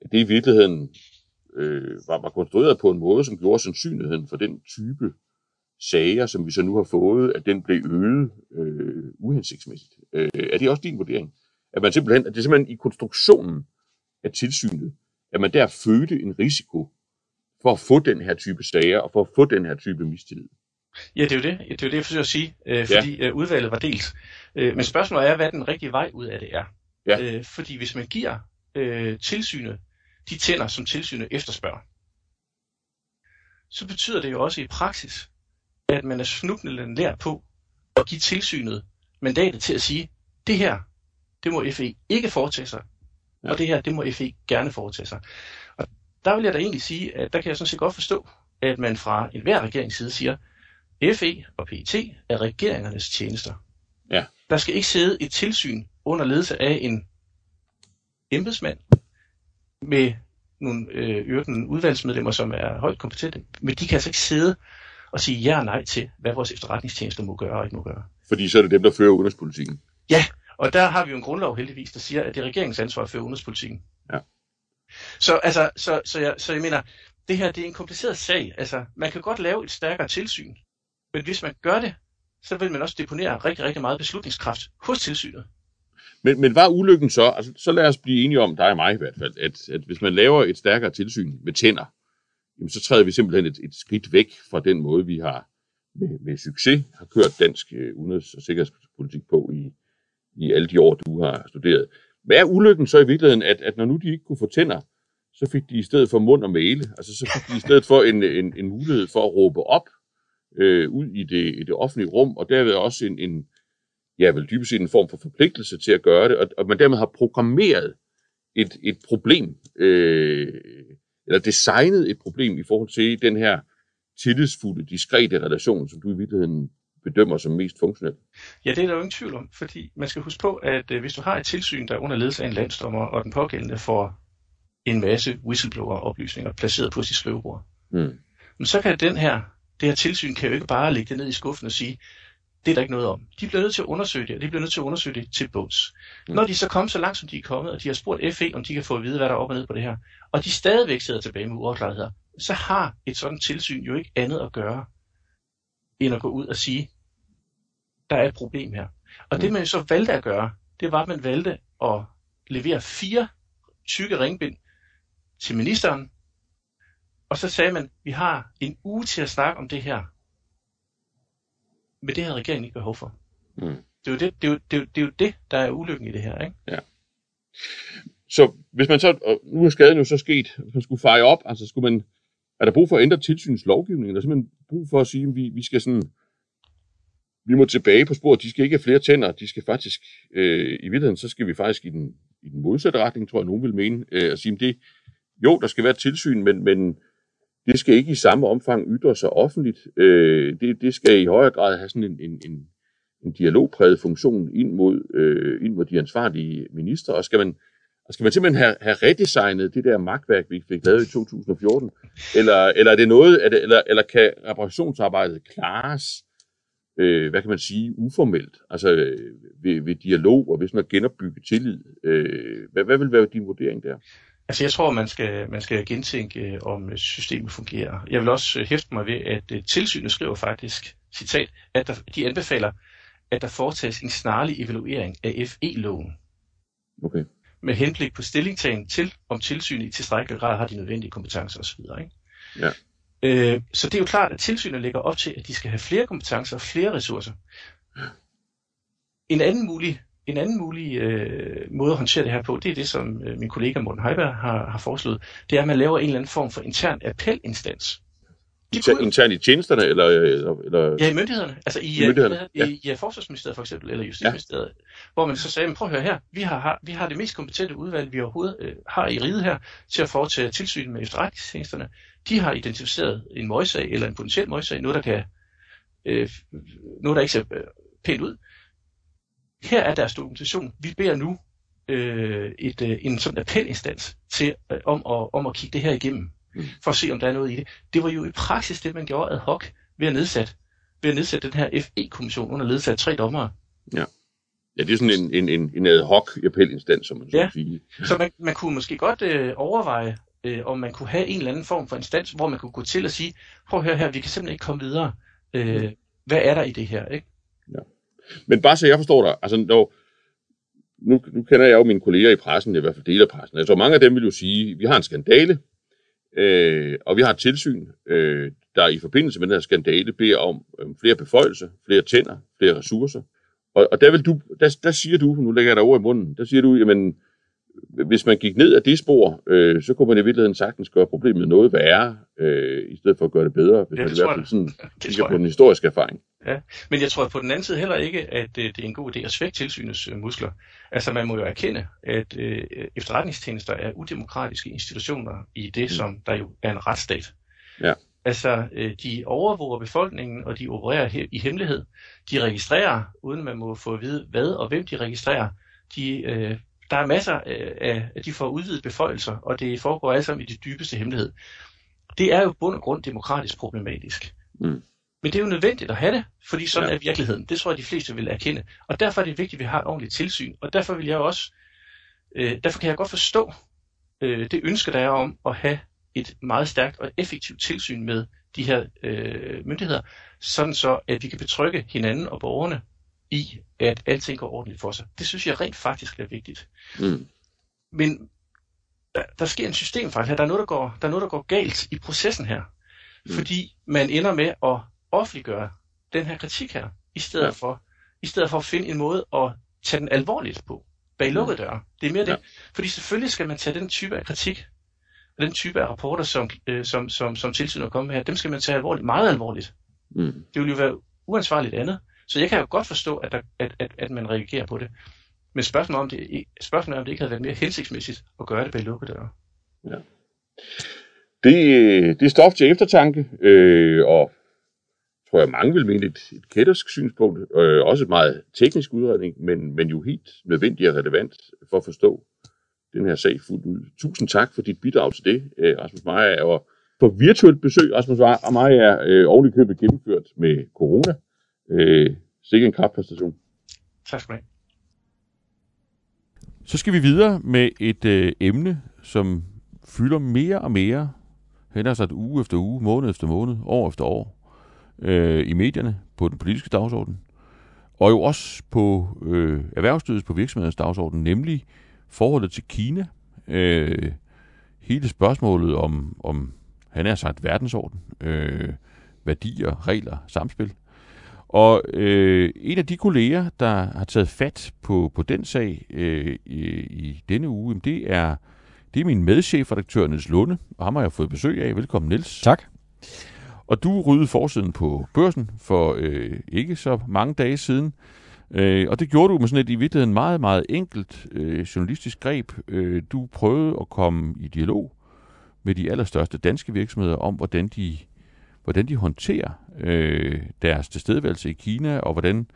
at det i virkeligheden øh, var, var konstrueret på en måde, som gjorde sandsynligheden for den type sager, som vi så nu har fået, at den blev øget øh, uhensigtsmæssigt. Øh, er det også din vurdering? At man simpelthen, at det er simpelthen i konstruktionen af tilsynet, at man der fødte en risiko for at få den her type sager, og for at få den her type mistillid? Ja, det er jo det. Det er jo det, jeg forsøger at sige, øh, fordi ja. øh, udvalget var delt. Øh, men spørgsmålet er, hvad den rigtige vej ud af det er. Ja. Øh, fordi hvis man giver øh, tilsynet de tænder, som tilsynet efterspørger, så betyder det jo også i praksis, at man er snublende lær på at give tilsynet mandatet til at sige, det her, det må FE ikke foretage sig, ja. og det her, det må FE gerne foretage sig. Og der vil jeg da egentlig sige, at der kan jeg sådan set godt forstå, at man fra enhver regerings side siger, FE og PET er regeringernes tjenester. Ja. Der skal ikke sidde et tilsyn under ledelse af en embedsmand med nogle øh, udvalgsmedlemmer, som er højt kompetente, men de kan altså ikke sidde og sige ja og nej til, hvad vores efterretningstjenester må gøre og ikke må gøre. Fordi så er det dem, der fører udenrigspolitikken. Ja, og der har vi jo en grundlov heldigvis, der siger, at det er regeringens ansvar at føre udenrigspolitikken. Ja. Så, altså, så, så, jeg, så jeg mener, det her det er en kompliceret sag. Altså, man kan godt lave et stærkere tilsyn, men hvis man gør det, så vil man også deponere rigtig, rigtig meget beslutningskraft hos tilsynet. Men, men var ulykken så, altså, så lad os blive enige om, dig og mig i hvert fald, at, at hvis man laver et stærkere tilsyn med tænder, jamen, så træder vi simpelthen et, et skridt væk fra den måde, vi har med, med succes har kørt dansk øh, udenrigs- og sikkerhedspolitik på i, i alle de år, du har studeret. Hvad er ulykken så i virkeligheden, at, at når nu de ikke kunne få tænder, så fik de i stedet for mund og male, altså så fik de i stedet for en, en, en mulighed for at råbe op øh, ud i det, i det offentlige rum, og derved også en, en, ja, vel dybest set en form for forpligtelse til at gøre det, og, og man dermed har programmeret et, et problem, øh, eller designet et problem i forhold til den her tillidsfulde, diskrete relation, som du i virkeligheden bedømmer som mest funktionel. Ja, det er der jo ingen tvivl om, fordi man skal huske på, at øh, hvis du har et tilsyn, der er under ledelse af en landsdommer, og den pågældende får en masse whistleblower-oplysninger placeret på sit skrivebord, mm. så kan den her, det her tilsyn kan jo ikke bare lægge det ned i skuffen og sige, det er der ikke noget om. De bliver nødt til at undersøge det, og de bliver nødt til at undersøge det til bunds. Mm. Når de så kommer så langt, som de er kommet, og de har spurgt FE, om de kan få at vide, hvad der er op og ned på det her, og de stadigvæk sidder tilbage med uafklaretheder, så har et sådan tilsyn jo ikke andet at gøre, end at gå ud og sige, der er et problem her. Og mm. det man så valgte at gøre, det var, at man valgte at levere fire tykke ringbind til ministeren, og så sagde man, vi har en uge til at snakke om det her. Men det har regeringen ikke behov for. Mm. Det, er jo det, det, er jo, det, er jo, det er jo det, der er ulykken i det her. Ikke? Ja. Så hvis man så, og nu er skaden jo så sket, hvis man skulle feje op, altså skulle man, er der brug for at ændre tilsynslovgivningen? Er der simpelthen brug for at sige, at vi, vi skal sådan, vi må tilbage på sporet, de skal ikke have flere tænder, de skal faktisk, øh, i virkeligheden, så skal vi faktisk i den, i den modsatte retning, tror jeg, nogen vil mene, øh, at sige, at det, jo, der skal være et tilsyn, men, men det skal ikke i samme omfang ytre sig offentligt. Øh, det, det skal i højere grad have sådan en, en, en, en dialogpræget funktion ind mod, øh, ind mod de ansvarlige minister, og skal man, og skal man simpelthen have, have redesignet det der magtværk, vi fik lavet i 2014? Eller, eller er det noget, er det, eller, eller kan reparationsarbejdet klares, øh, hvad kan man sige, uformelt, altså øh, ved, ved dialog og ved sådan at genopbygge tillid? Øh, hvad, hvad vil være din vurdering der? Altså jeg tror, man skal, man skal gentænke, om systemet fungerer. Jeg vil også hæfte mig ved, at tilsynet skriver faktisk, citat, at der, de anbefaler, at der foretages en snarlig evaluering af FE-loven. Okay. Med henblik på stillingtagen til, om tilsynet i tilstrækkelig grad har de nødvendige kompetencer osv. Ikke? Ja. Øh, så det er jo klart, at tilsynet lægger op til, at de skal have flere kompetencer og flere ressourcer. En anden mulig, en anden mulig øh, måde at håndtere det her på, det er det, som øh, min kollega Morten Heiberg har, har foreslået. Det er, at man laver en eller anden form for intern appelinstans. Inter, internt i tjenesterne, eller, eller, eller Ja, i myndighederne. Altså i, I myndighederne, i, i, i Forsvarsministeriet for eksempel, eller Justitsministeriet, ja. hvor man så sagde, men prøv at høre her, vi har, vi har det mest kompetente udvalg, vi overhovedet øh, har i riget her, til at foretage tilsyn med efterretningstjenesterne. De har identificeret en møgssag, eller en potentiel møgssag, noget der kan, øh, noget der ikke ser øh, pænt ud. Her er deres dokumentation. Vi beder nu øh, et, øh, en sådan appelinstans til, øh, om, at, om at kigge det her igennem, Mm. for at se, om der er noget i det. Det var jo i praksis det, man gjorde ad hoc ved at nedsætte, ved at nedsætte den her FE-kommission under ledelse af tre dommere. Ja, det er sådan en, en, en, en ad hoc appelinstans, som man så Ja. ja. sige. Så man, man kunne måske godt øh, overveje, øh, om man kunne have en eller anden form for instans, hvor man kunne gå til og sige, prøv at høre her, vi kan simpelthen ikke komme videre. Øh, hvad er der i det her? Ikke? Men bare så jeg forstår dig, altså når, nu, nu kender jeg jo mine kolleger i pressen, i hvert fald dele af pressen. Altså mange af dem vil jo sige, vi har en skandale, øh, og vi har et tilsyn, øh, der i forbindelse med den her skandale beder om øh, flere beføjelser, flere tænder, flere ressourcer. Og, og der, vil du, der, der siger du, nu lægger jeg dig over i munden, der siger du, jamen, hvis man gik ned ad det spor, øh, så kunne man i virkeligheden sagtens gøre problemet noget værre, øh, i stedet for at gøre det bedre, hvis Ja, man det i tror hvert fald sådan kigger på den historiske erfaring. Men jeg tror på den anden side heller ikke, at øh, det er en god idé at svække tilsynets øh, muskler. Altså man må jo erkende, at øh, efterretningstjenester er udemokratiske institutioner i det, som der jo er en retsstat. Ja. Altså øh, de overvåger befolkningen, og de opererer he- i hemmelighed. De registrerer, uden man må få at vide, hvad og hvem de registrerer. De, øh, der er masser af, at de får udvidet beføjelser, og det foregår alle sammen i det dybeste hemmelighed. Det er jo bund og grund demokratisk problematisk. Mm. Men det er jo nødvendigt at have det, fordi sådan Ja. er virkeligheden. Det tror jeg, de fleste vil erkende. Og derfor er det vigtigt, at vi har et ordentligt tilsyn. Og derfor vil jeg også, øh, derfor kan jeg godt forstå øh, det ønske, der er om at have et meget stærkt og effektivt tilsyn med de her øh, myndigheder, sådan så, at vi kan betrygge hinanden og borgerne i, at alting går ordentligt for sig. Det synes jeg rent faktisk er vigtigt. Mm. Men der, der sker en systemfejl her. Der er, noget, der, går, der er noget, der går galt i processen her. Mm. Fordi man ender med at offentliggøre den her kritik her, i stedet, Ja. ja. for, i stedet for at finde en måde at tage den alvorligt på, bag lukkede døre. Det er mere Ja. det. Fordi selvfølgelig skal man tage den type af kritik, og den type af rapporter, som, øh, som, som, som tilsynet er kommet med her, dem skal man tage alvorligt, meget alvorligt. Mm. Det vil jo være uansvarligt andet. Så jeg kan jo godt forstå, at, der, at, at, at man reagerer på det. Men spørgsmålet om det, spørgsmålet er, om det ikke havde været mere hensigtsmæssigt at gøre det bag lukkede døre. Det, øh, det er stof til eftertanke, øh, og tror jeg mange vil mene et, et kættersk synspunkt, øh, også et meget teknisk udredning, men, men jo helt nødvendigt og relevant for at forstå den her sag fuldt ud. Tusind tak for dit bidrag til det, øh, Rasmus Meyer, og på virtuelt besøg, Rasmus Meyer, er øh, i købet gennemført med corona. Øh, sikke en kraftpræstation. Tak skal du have. Så skal vi videre med et øh, emne, som fylder mere og mere, hen sagt uge efter uge, måned efter måned, år efter år, øh, i medierne, på den politiske dagsorden, og jo også på øh, erhvervslivets, på virksomhedens dagsorden, nemlig forholdet til Kina. Øh, hele spørgsmålet om, om han har sagt verdensorden, øh, værdier, regler, samspil. Og øh, en af de kolleger, der har taget fat på, på den sag øh, i, i denne uge, det er, det er min medchefredaktør Niels Lunde, og ham har jeg fået besøg af. Velkommen Niels. Tak. Og du ryddede forsiden på børsen for øh, ikke så mange dage siden. Øh, og det gjorde du med sådan et i virkeligheden meget, meget enkelt øh, journalistisk greb. Øh, du prøvede at komme i dialog med de allerstørste danske virksomheder om, hvordan de, hvordan de håndterer øh, deres tilstedeværelse i Kina, og hvordan,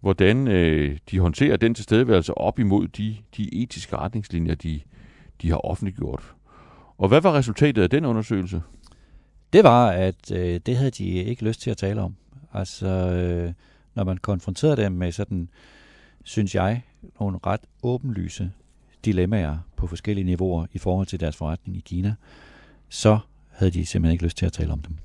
hvordan øh, de håndterer den tilstedeværelse op imod de, de etiske retningslinjer, de, de har offentliggjort. Og hvad var resultatet af den undersøgelse? Det var, at øh, det havde de ikke lyst til at tale om. Altså, øh, når man konfronterede dem med sådan, synes jeg, nogle ret åbenlyse dilemmaer på forskellige niveauer i forhold til deres forretning i Kina, så havde de simpelthen ikke lyst til at tale om dem.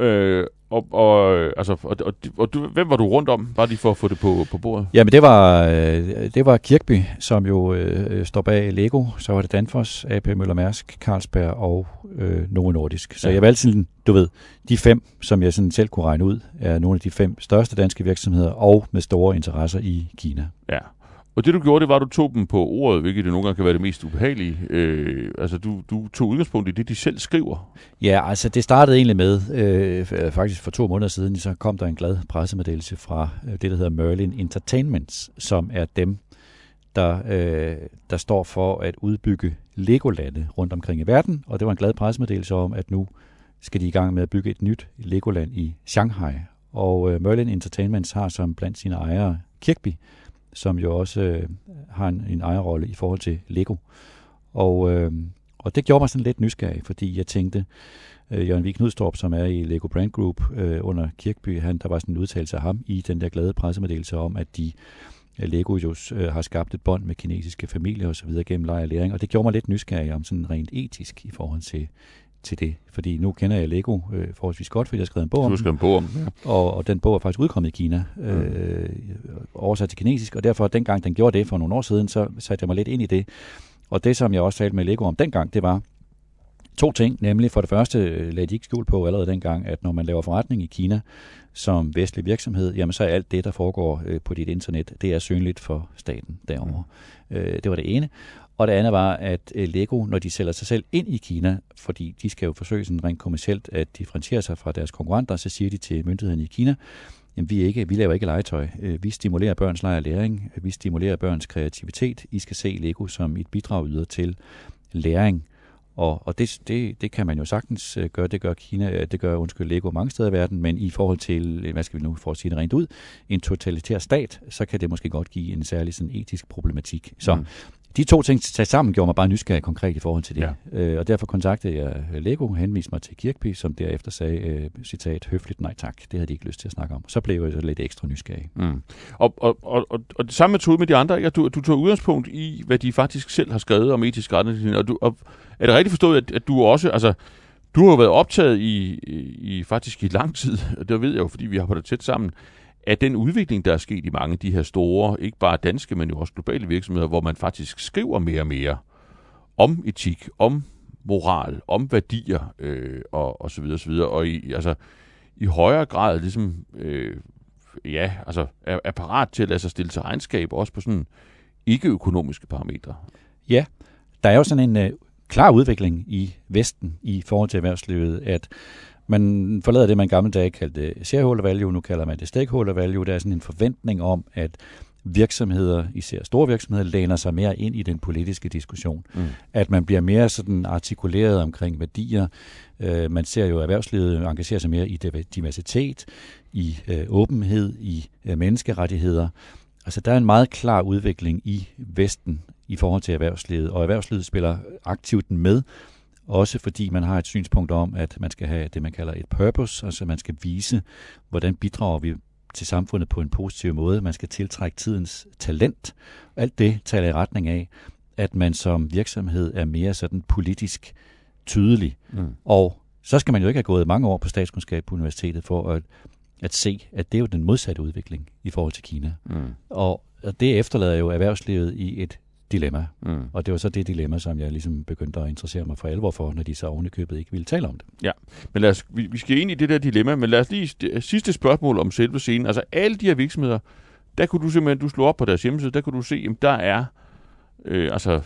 Øh, og, og, altså, og, og, og du, hvem var du rundt om, bare lige for at få det på, på bordet? Jamen det var, øh, det var Kirkby, som jo øh, står bag Lego. Så var det Danfoss, AP Møller Mærsk, Carlsberg og øh, Novo Nordisk. Så ja. jeg valgte sådan, du ved, de fem, som jeg sådan selv kunne regne ud, er nogle af de fem største danske virksomheder og med store interesser i Kina. Ja, og det du gjorde, det var, at du tog dem på ordet, hvilket det nogle gange kan være det mest ubehagelige. Øh, altså du, du tog udgangspunkt i det, de selv skriver. Ja, altså det startede egentlig med, øh, faktisk for to måneder siden, så kom der en glad pressemeddelelse fra øh, det, der hedder Merlin Entertainments, som er dem, der, øh, der står for at udbygge Legolande rundt omkring i verden. Og det var en glad pressemeddelelse om, at nu skal de i gang med at bygge et nyt Legoland i Shanghai. Og øh, Merlin Entertainments har som blandt sine ejere Kirkby, som jo også øh, har en, en ejerrolle i forhold til Lego. Og, øh, og det gjorde mig sådan lidt nysgerrig, fordi jeg tænkte, øh, Jørgen Vig Knudstorp, som er i Lego Brand Group øh, under Kirkby, han, der var sådan en udtalelse af ham i den der glade pressemeddelelse om, at de øh, Lego jo øh, har skabt et bånd med kinesiske familier og så videre gennem leg og læring, og det gjorde mig lidt nysgerrig om sådan rent etisk i forhold til, til det. Fordi nu kender jeg Lego øh, forholdsvis godt, fordi jeg har skrevet en bog om skrevet en bog om ja. og, og den bog er faktisk udkommet i Kina, øh, oversat til kinesisk, og derfor dengang den gjorde det for nogle år siden, så satte jeg mig lidt ind i det. Og det, som jeg også talte med Lego om dengang, det var to ting, nemlig for det første øh, lagde de ikke skjul på allerede dengang, at når man laver forretning i Kina som vestlig virksomhed, jamen så er alt det, der foregår øh, på dit internet, det er synligt for staten derovre. Mm. Øh, det var det ene. Og det andet var, at øh, Lego, når de sælger sig selv ind i Kina, fordi de skal jo forsøge sådan rent kommercielt at differentiere sig fra deres konkurrenter, så siger de til myndighederne i Kina, jamen vi, er ikke, vi laver ikke legetøj. Øh, vi stimulerer børns leg og læring. Øh, vi stimulerer børns kreativitet. I skal se Lego som et bidrag yder til læring. Og, og det, det, det kan man jo sagtens gøre. Det gør Kina, det gør undskyld Lego mange steder i verden, men i forhold til, hvad skal vi nu for at sige det rent ud, en totalitær stat, så kan det måske godt give en særlig sådan etisk problematik. Så mm de to ting sat sammen gjorde mig bare nysgerrig konkret i forhold til det. Ja. Øh, og derfor kontaktede jeg Lego, henviste mig til Kirkby, som derefter sagde, øh, citat, høfligt nej tak. Det havde de ikke lyst til at snakke om. Så blev jeg så lidt ekstra nysgerrig. Mm. Og, og, og, og, og det samme metode med de andre, ikke? Du, du tog udgangspunkt i, hvad de faktisk selv har skrevet om etisk rettighed. Og, du, og er det rigtigt forstået, at, at du også, altså, du har været optaget i, i, i faktisk i lang tid, og det ved jeg jo, fordi vi har arbejdet tæt sammen, at den udvikling, der er sket i mange af de her store, ikke bare danske, men jo også globale virksomheder, hvor man faktisk skriver mere og mere om etik, om moral, om værdier øh, og, og så videre, og så videre. Og i, altså, i højere grad ligesom, øh, ja, altså, er, er parat til at lade sig stille til regnskab, også på sådan ikke-økonomiske parametre. Ja, der er jo sådan en øh, klar udvikling i Vesten i forhold til erhvervslivet, at man forlader det, man gamle dage kaldte shareholder value, nu kalder man det stakeholder value. Der er sådan en forventning om, at virksomheder, især store virksomheder, læner sig mere ind i den politiske diskussion. Mm. At man bliver mere sådan artikuleret omkring værdier. Uh, man ser jo, at erhvervslivet engagerer sig mere i diversitet, i uh, åbenhed, i uh, menneskerettigheder. Altså, der er en meget klar udvikling i Vesten i forhold til erhvervslivet, og erhvervslivet spiller aktivt med også fordi man har et synspunkt om, at man skal have det, man kalder et purpose, altså man skal vise, hvordan bidrager vi til samfundet på en positiv måde. Man skal tiltrække tidens talent. Alt det taler i retning af, at man som virksomhed er mere sådan politisk tydelig. Mm. Og så skal man jo ikke have gået mange år på statskundskab på universitetet for at, at se, at det er jo den modsatte udvikling i forhold til Kina. Mm. Og, og det efterlader jo erhvervslivet i et dilemma. Mm. Og det var så det dilemma, som jeg ligesom begyndte at interessere mig for alvor for, når de så ovenikøbet ikke ville tale om det. Ja, men lad os, vi, vi skal ind i det der dilemma, men lad os lige sidste spørgsmål om selve scenen. Altså alle de her virksomheder, der kunne du simpelthen, du slå op på deres hjemmeside, der kunne du se, at der er øh, altså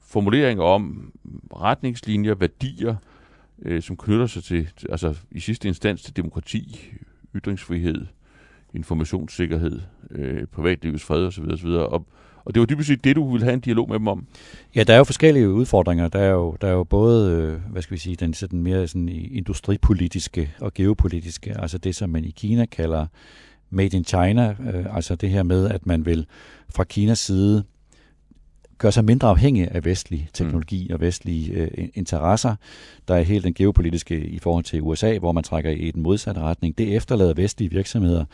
formuleringer om retningslinjer, værdier, øh, som knytter sig til, altså i sidste instans til demokrati, ytringsfrihed, informationssikkerhed, øh, privatlivets fred osv. osv. Og, og det var dybest set det, du ville have en dialog med dem om. Ja, der er jo forskellige udfordringer. Der er jo, der er jo både, øh, hvad skal vi sige, den sådan mere sådan industripolitiske og geopolitiske, altså det, som man i Kina kalder made in China, øh, altså det her med, at man vil fra Kinas side gøre sig mindre afhængig af vestlig teknologi mm. og vestlige øh, interesser. Der er helt den geopolitiske i forhold til USA, hvor man trækker i den modsatte retning. Det efterlader vestlige virksomheder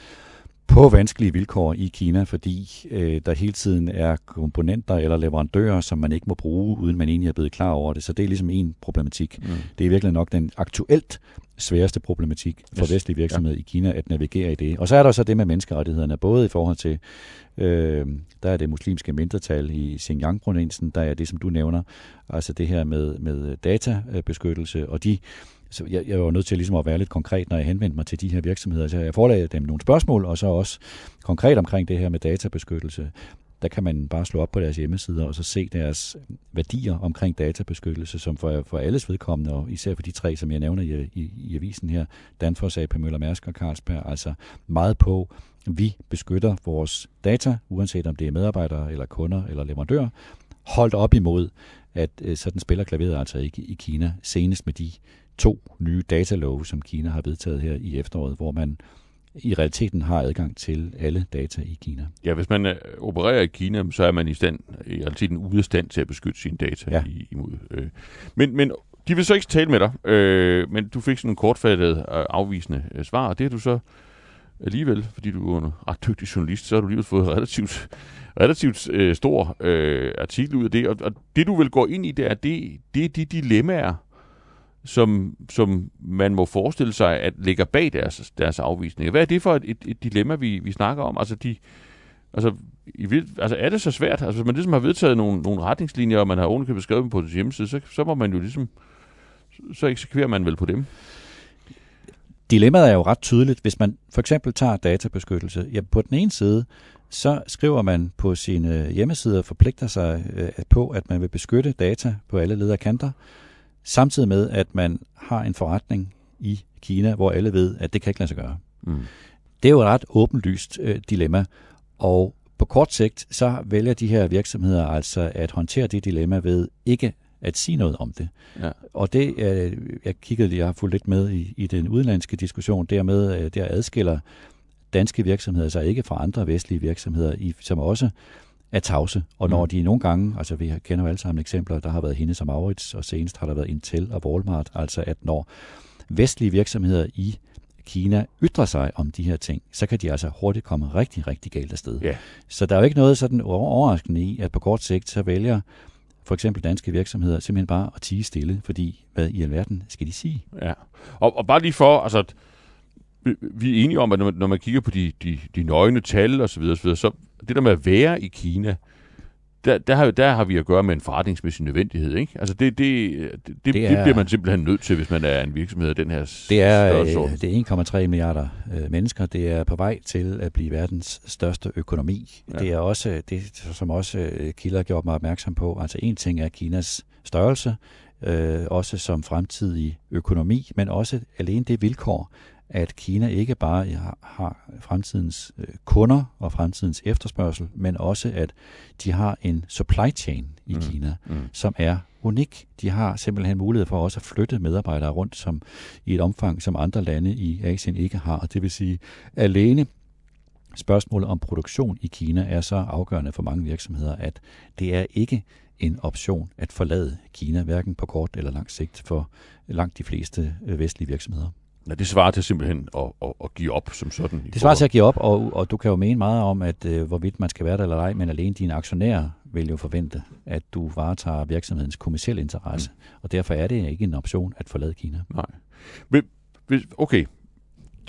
på vanskelige vilkår i Kina, fordi øh, der hele tiden er komponenter eller leverandører, som man ikke må bruge, uden man egentlig er blevet klar over det. Så det er ligesom en problematik. Mm. Det er virkelig nok den aktuelt sværeste problematik for yes. vestlige virksomheder ja. i Kina at navigere i det. Og så er der så det med menneskerettighederne, både i forhold til, øh, der er det muslimske mindretal i Xinjiang-provinsen, der er det, som du nævner, altså det her med, med databeskyttelse, og de så jeg, jeg var nødt til ligesom at være lidt konkret, når jeg henvendte mig til de her virksomheder. Så jeg forelagde dem nogle spørgsmål, og så også konkret omkring det her med databeskyttelse. Der kan man bare slå op på deres hjemmesider og så se deres værdier omkring databeskyttelse, som for, for alles vedkommende, og især for de tre, som jeg nævner i, i, i avisen her, Danfoss, AP Møller Mærsk og Carlsberg, altså meget på, vi beskytter vores data, uanset om det er medarbejdere eller kunder eller leverandører, holdt op imod, at øh, sådan spiller klaveret altså ikke i Kina, senest med de to nye datalove, som Kina har vedtaget her i efteråret, hvor man i realiteten har adgang til alle data i Kina. Ja, hvis man uh, opererer i Kina, så er man i stand, i realiteten ude af stand til at beskytte sine data ja. imod. Øh. Men, men de vil så ikke tale med dig, øh, men du fik sådan en kortfattet øh, afvisende øh, svar, og det har du så alligevel, fordi du er en ret dygtig journalist, så har du alligevel fået relativt, relativt øh, stor øh, artikel ud af det. Og, og det du vil gå ind i, det er, det, det er de dilemmaer, som, som man må forestille sig, at ligger bag deres, deres afvisning. Hvad er det for et, et, et dilemma, vi, vi snakker om? Altså, de, altså, i, altså, er det så svært? Altså, hvis man ligesom har vedtaget nogle, nogle retningslinjer, og man har ovenikøbet skrevet dem på sin hjemmeside, så, så må man jo ligesom, så eksekverer man vel på dem. Dilemmaet er jo ret tydeligt. Hvis man for eksempel tager databeskyttelse, ja, på den ene side, så skriver man på sine hjemmesider forpligter sig øh, på, at man vil beskytte data på alle leder kanter samtidig med, at man har en forretning i Kina, hvor alle ved, at det kan ikke lade sig gøre. Mm. Det er jo et ret åbenlyst øh, dilemma, og på kort sigt, så vælger de her virksomheder altså at håndtere det dilemma ved ikke at sige noget om det. Ja. Og det, øh, jeg kiggede, jeg har fulgt lidt med i, i den udenlandske diskussion, dermed, øh, der adskiller danske virksomheder sig ikke fra andre vestlige virksomheder, i, som også er tavse. Og når mm. de nogle gange, altså vi kender jo alle sammen eksempler, der har været hende som Maurits, og senest har der været Intel og Walmart, altså at når vestlige virksomheder i Kina ytrer sig om de her ting, så kan de altså hurtigt komme rigtig, rigtig galt afsted. Yeah. Så der er jo ikke noget sådan overraskende i, at på kort sigt, så vælger for eksempel danske virksomheder simpelthen bare at tige stille, fordi hvad i alverden skal de sige? Ja, og, og bare lige for, altså vi er enige om, at når man, når man kigger på de, de, de nøgne tal og så videre, så, videre, så det der med at være i Kina, der, der, har, der har vi at gøre med en forretningsmæssig nødvendighed. Ikke? Altså det, det, det, det, det, er, det bliver man simpelthen nødt til, hvis man er en virksomhed af den her Det er, øh, det er 1,3 milliarder øh, mennesker. Det er på vej til at blive verdens største økonomi. Ja. Det er også det, som også øh, Kilder gjort mig opmærksom på. Altså en ting er Kinas størrelse, øh, også som fremtidig økonomi, men også alene det vilkår, at Kina ikke bare har fremtidens øh, kunder og fremtidens efterspørgsel, men også at de har en supply chain i mm. Kina, mm. som er unik. De har simpelthen mulighed for også at flytte medarbejdere rundt som i et omfang, som andre lande i Asien ikke har. Det vil sige, alene spørgsmålet om produktion i Kina er så afgørende for mange virksomheder, at det er ikke en option at forlade Kina, hverken på kort eller lang sigt for langt de fleste øh, vestlige virksomheder. Ja, det svarer til simpelthen at, at, at give op som sådan. Det svarer til at give op, og, og du kan jo mene meget om, at øh, hvorvidt man skal være der eller ej, men alene dine aktionærer vil jo forvente, at du varetager virksomhedens kommersielle interesse, mm. og derfor er det ikke en option at forlade Kina. Nej. Okay,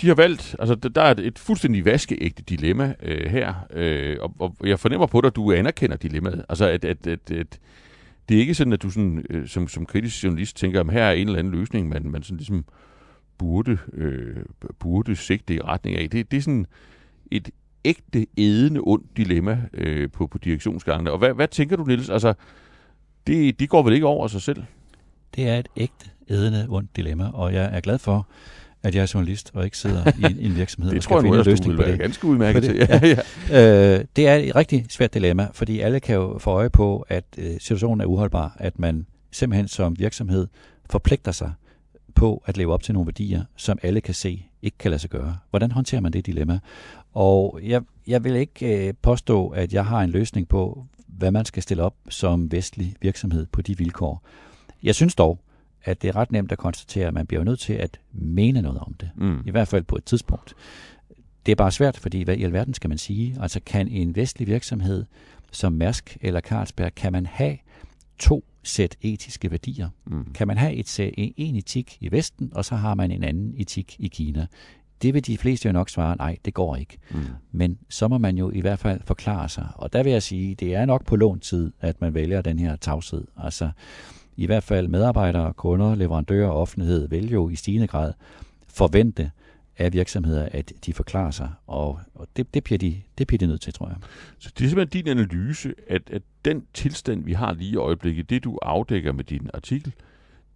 de har valgt, altså der er et fuldstændig vaskeægte dilemma øh, her, øh, og, og jeg fornemmer på dig, at du anerkender dilemmaet. Altså at, at, at, at det er ikke sådan, at du sådan, øh, som, som kritisk journalist tænker, at her er en eller anden løsning, man, man sådan ligesom burde, øh, burde sigte i retning af. Det, det er sådan et ægte, edende, ondt dilemma øh, på, på direktionsgangene. Og hvad, hvad tænker du, Niels? Altså, det, de går vel ikke over sig selv? Det er et ægte, edende, ondt dilemma, og jeg er glad for, at jeg er journalist og ikke sidder i en virksomhed det tror jeg nu, løsning på det. ganske udmærket det, til. Ja, ja. Øh, det er et rigtig svært dilemma, fordi alle kan jo få øje på, at øh, situationen er uholdbar, at man simpelthen som virksomhed forpligter sig på at leve op til nogle værdier, som alle kan se ikke kan lade sig gøre. Hvordan håndterer man det dilemma? Og jeg, jeg vil ikke øh, påstå, at jeg har en løsning på, hvad man skal stille op som vestlig virksomhed på de vilkår. Jeg synes dog, at det er ret nemt at konstatere, at man bliver nødt til at mene noget om det. Mm. I hvert fald på et tidspunkt. det er bare svært, fordi hvad i alverden skal man sige? Altså kan en vestlig virksomhed som Mærsk eller Carlsberg, kan man have to sæt etiske værdier? Mm. Kan man have et sæt, en etik i Vesten, og så har man en anden etik i Kina? Det vil de fleste jo nok svare, nej, det går ikke. Mm. Men så må man jo i hvert fald forklare sig. Og der vil jeg sige, det er nok på lån tid, at man vælger den her tavshed. Altså i hvert fald medarbejdere, kunder, leverandører og offentlighed vil jo i stigende grad forvente af virksomheder, at de forklarer sig. Og, og det, det, bliver de, det bliver de nødt til, tror jeg. Så det er simpelthen din analyse, at, at den tilstand, vi har lige i øjeblikket, det du afdækker med din artikel,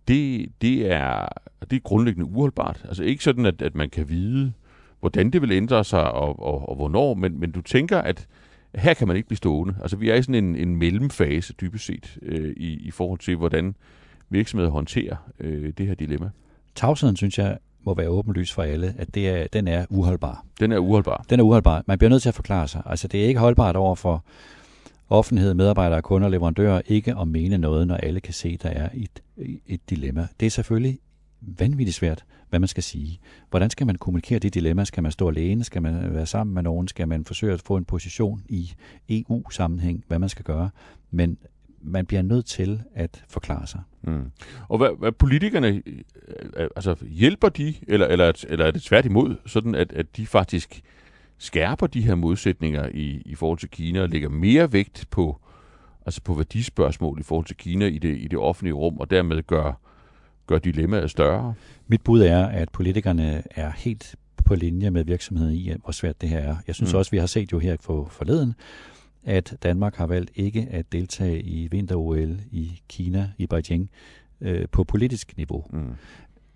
det, det, er, det er grundlæggende uholdbart. Altså ikke sådan, at, at man kan vide, hvordan det vil ændre sig og, og, og hvornår, men, men du tænker, at her kan man ikke blive stående. Altså vi er i sådan en, en mellemfase dybest set øh, i, i forhold til, hvordan virksomheder håndterer øh, det her dilemma. Tavsheden, synes jeg, må være åbenlys for alle, at det er, den er uholdbar. Den er uholdbar. Den er uholdbar. Man bliver nødt til at forklare sig. Altså, det er ikke holdbart over for offentlighed, medarbejdere, kunder, leverandører, ikke at mene noget, når alle kan se, at der er et, et dilemma. Det er selvfølgelig vanvittigt svært, hvad man skal sige. Hvordan skal man kommunikere det dilemma? Skal man stå alene? Skal man være sammen med nogen? Skal man forsøge at få en position i EU-sammenhæng? Hvad man skal gøre? Men man bliver nødt til at forklare sig. Mm. Og hvad, hvad politikerne, øh, altså hjælper de, eller, eller, eller er det tværtimod, sådan at, at de faktisk skærper de her modsætninger i, i forhold til Kina og lægger mere vægt på, altså på værdispørgsmål i forhold til Kina i det, i det offentlige rum, og dermed gør, gør dilemmaet større? Mit bud er, at politikerne er helt på linje med virksomheden i, hvor svært det her er. Jeg synes mm. også, vi har set jo her for forleden, at Danmark har valgt ikke at deltage i vinter-OL i Kina, i Beijing, øh, på politisk niveau, Mm.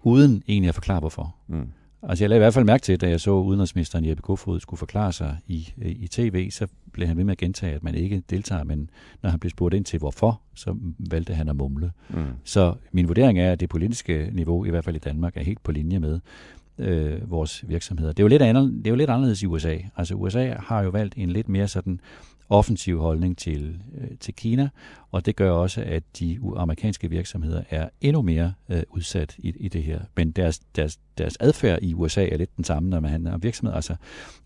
uden egentlig at forklare hvorfor. Mm. Altså jeg lagde i hvert fald mærke til, da jeg så udenrigsministeren Jeppe Kofod skulle forklare sig i, i tv, så blev han ved med at gentage, at man ikke deltager, men når han blev spurgt ind til hvorfor, så valgte han at mumle. Mm. Så min vurdering er, at det politiske niveau, i hvert fald i Danmark, er helt på linje med øh, vores virksomheder. Det er, jo lidt andet, det er jo lidt anderledes i USA. Altså USA har jo valgt en lidt mere sådan offensiv holdning til, øh, til Kina, og det gør også, at de amerikanske virksomheder er endnu mere øh, udsat i, i det her. Men deres, deres, deres adfærd i USA er lidt den samme, når man handler om virksomhed. Altså,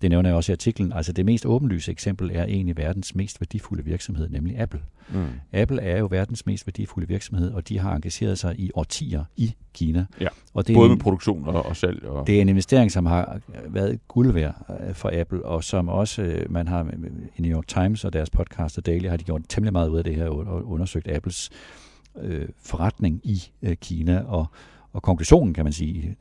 det nævner jeg også i artiklen. Altså, det mest åbenlyse eksempel er egentlig verdens mest værdifulde virksomhed, nemlig Apple. Mm. Apple er jo verdens mest værdifulde virksomhed, og de har engageret sig i årtier i Kina. Ja, og det er Både en, med produktion og, og salg. Og... det er en investering, som har været guld værd øh, for Apple, og som også øh, man har i New York Times og deres podcast og Daily har de gjort temmelig meget ud af det her og undersøgt Apples øh, forretning i øh, Kina og og konklusionen, kan man sige,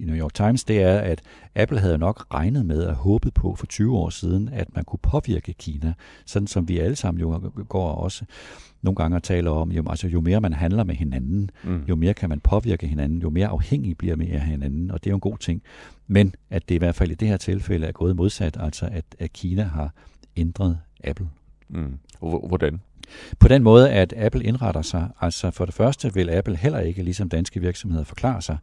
i New York Times, det er, at Apple havde nok regnet med og håbet på for 20 år siden, at man kunne påvirke Kina, sådan som vi alle sammen jo går også nogle gange og taler om, jo, altså jo mere man handler med hinanden, Mm. jo mere kan man påvirke hinanden, jo mere afhængig bliver man af hinanden, og det er jo en god ting. Men at det i hvert fald i det her tilfælde er gået modsat, altså at, at Kina har ændret Apple. Mm. Og hvor- hvordan? På den måde, at Apple indretter sig. Altså for det første vil Apple heller ikke, ligesom danske virksomheder, forklare sig,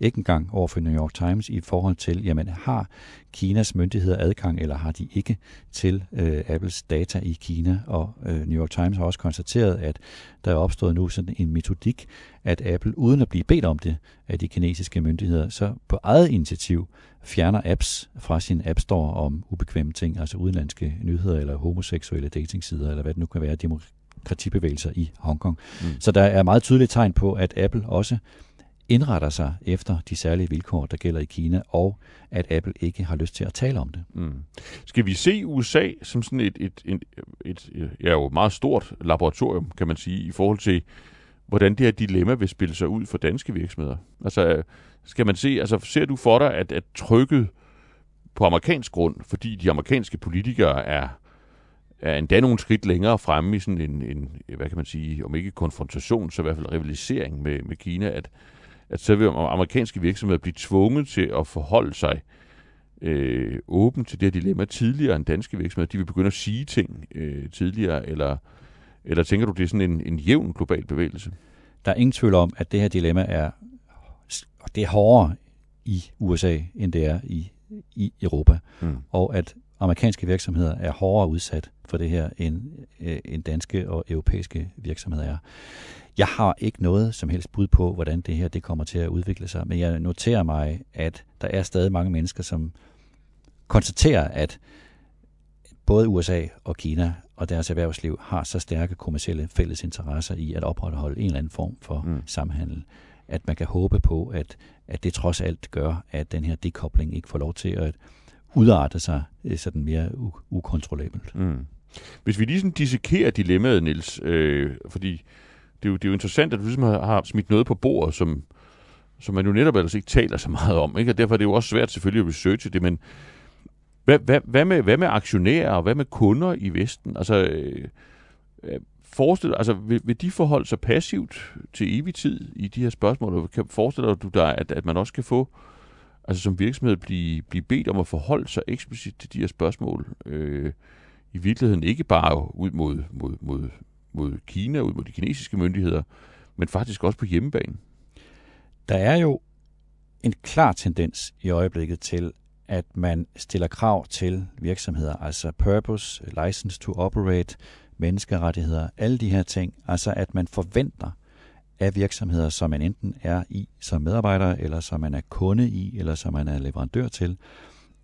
ikke engang over for New York Times, i forhold til, jamen har Kinas myndigheder adgang, eller har de ikke til øh, Apples data i Kina? Og øh, New York Times har også konstateret, at der er opstået nu sådan en metodik, at Apple, uden at blive bedt om det af de kinesiske myndigheder, så på eget initiativ fjerner apps fra sin App Store om ubekvemme ting, altså udenlandske nyheder eller homoseksuelle datingsider, eller hvad det nu kan være, demokratibevægelser i Hongkong. Mm. Så der er meget tydeligt tegn på, at Apple også indretter sig efter de særlige vilkår, der gælder i Kina, og at Apple ikke har lyst til at tale om det. Mm. Skal vi se USA som sådan et, et, et, et, et ja, jo meget stort laboratorium, kan man sige, i forhold til, hvordan det her dilemma vil spille sig ud for danske virksomheder? Altså, skal man se, altså ser du for dig, at, at trykket på amerikansk grund, fordi de amerikanske politikere er, er endda nogle skridt længere fremme i sådan en, en, hvad kan man sige, om ikke konfrontation, så i hvert fald rivalisering med, med Kina, at, at så vil amerikanske virksomheder blive tvunget til at forholde sig øh, åben til det her dilemma tidligere end danske virksomheder. De vil begynde at sige ting øh, tidligere, eller, eller tænker du, det er sådan en, en jævn global bevægelse? Der er ingen tvivl om, at det her dilemma er, det er hårdere i USA, end det er i, i Europa. Mm. Og at amerikanske virksomheder er hårdere udsat for det her, end, øh, end danske og europæiske virksomheder er. Jeg har ikke noget som helst bud på, hvordan det her det kommer til at udvikle sig, men jeg noterer mig, at der er stadig mange mennesker, som konstatere, at både USA og Kina og deres erhvervsliv har så stærke kommersielle fælles interesser i at opretholde en eller anden form for mm. samhandel, at man kan håbe på, at, at det trods alt gør, at den her dekobling ikke får lov til at udarte sig øh, sådan mere u- ukontrollabelt. Mm. Hvis vi lige sådan dissekerer dilemmaet, Niels, øh, fordi det er, jo, det er jo interessant, at du ligesom har, har smidt noget på bordet, som, som man jo netop ellers ikke taler så meget om, ikke? og derfor er det jo også svært selvfølgelig at researche det, men hvad, hvad, hvad, med, hvad med aktionærer, og hvad med kunder i Vesten? Altså, øh, øh forestil, altså vil, vil de forholde sig passivt til evig tid i de her spørgsmål? Og kan forestiller du dig, at, at man også kan få altså som virksomhed blive, blive bedt om at forholde sig eksplicit til de her spørgsmål? Øh, I virkeligheden ikke bare ud mod, mod, mod, mod Kina, ud mod de kinesiske myndigheder, men faktisk også på hjemmebane. Der er jo en klar tendens i øjeblikket til, at man stiller krav til virksomheder, altså purpose, license to operate, menneskerettigheder, alle de her ting, altså at man forventer af virksomheder, som man enten er i som medarbejder, eller som man er kunde i, eller som man er leverandør til,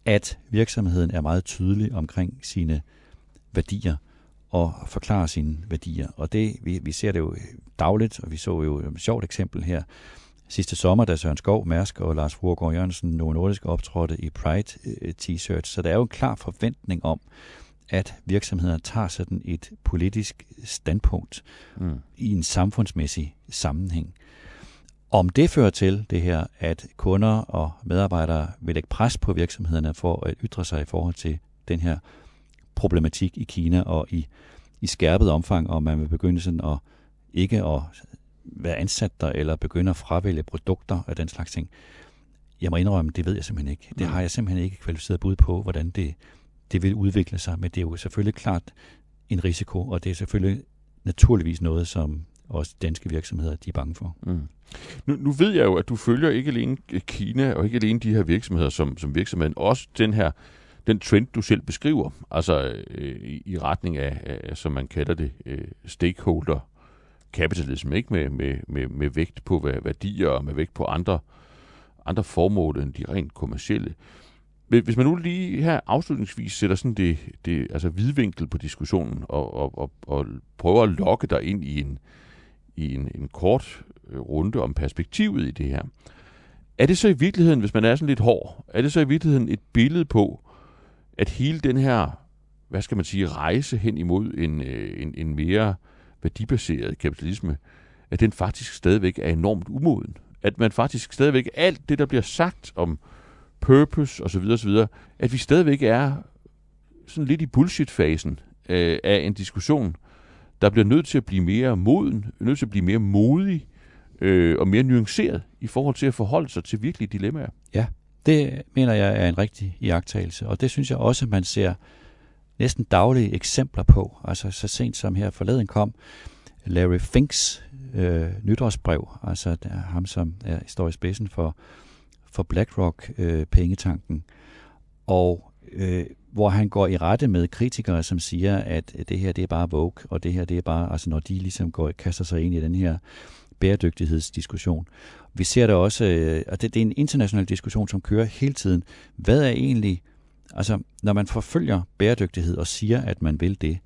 at virksomheden er meget tydelig omkring sine værdier og forklarer sine værdier. Og det, vi, vi ser det jo øh, dagligt, og vi så jo et sjovt eksempel her sidste sommer, da Søren Skov, Mærsk og Lars Fruergaard Jørgensen Novo Nordisk optrådte i Pride-t-shirts. Øh, så der er jo en klar forventning om, at virksomheder tager sådan et politisk standpunkt mm. i en samfundsmæssig sammenhæng. Om det fører til det her, at kunder og medarbejdere vil lægge pres på virksomhederne for at ytre sig i forhold til den her problematik i Kina og i, i skærpet omfang, og man vil begynde sådan at ikke at være ansat der, eller begynde at fravælge produkter og den slags ting. Jeg må indrømme, det ved jeg simpelthen ikke. Det mm. har jeg simpelthen ikke kvalificeret bud på, hvordan det, det vil udvikle sig, men det er jo selvfølgelig klart en risiko, og det er selvfølgelig naturligvis noget, som også danske virksomheder de er bange for. Mm. Nu, nu ved jeg jo, at du følger ikke alene Kina og ikke alene de her virksomheder som, som virksomheden, også den her den trend, du selv beskriver, altså øh, i, i retning af, af, som man kalder det, øh, stakeholder kapitalisme, ikke med, med, med, med vægt på værdier og med vægt på andre, andre formål end de rent kommercielle. Hvis man nu lige her afslutningsvis sætter sådan det, det altså vidvinkel på diskussionen og, og, og, og prøver at lokke dig ind i en, i en, en kort øh, runde om perspektivet i det her, er det så i virkeligheden, hvis man er sådan lidt hård, er det så i virkeligheden et billede på, at hele den her, hvad skal man sige, rejse hen imod en, øh, en, en mere værdibaseret kapitalisme, at den faktisk stadigvæk er enormt umoden. At man faktisk stadigvæk, alt det, der bliver sagt om purpose osv., osv., at vi stadigvæk er sådan lidt i bullshit-fasen øh, af en diskussion, der bliver nødt til at blive mere moden, nødt til at blive mere modig øh, og mere nuanceret i forhold til at forholde sig til virkelige dilemmaer. Ja, det mener jeg er en rigtig iagtagelse, og det synes jeg også, man ser næsten daglige eksempler på. Altså så sent som her forleden kom Larry Finks øh, nytårsbrev, altså der, ham som er, står i spidsen for, for BlackRock øh, pengetanken, og øh, hvor han går i rette med kritikere, som siger, at det her det er bare Vogue, og det her det er bare, altså når de ligesom går, kaster sig ind i den her bæredygtighedsdiskussion. Vi ser det også, øh, og det, det er en international diskussion, som kører hele tiden. Hvad er egentlig Altså, når man forfølger bæredygtighed og siger, at man vil det,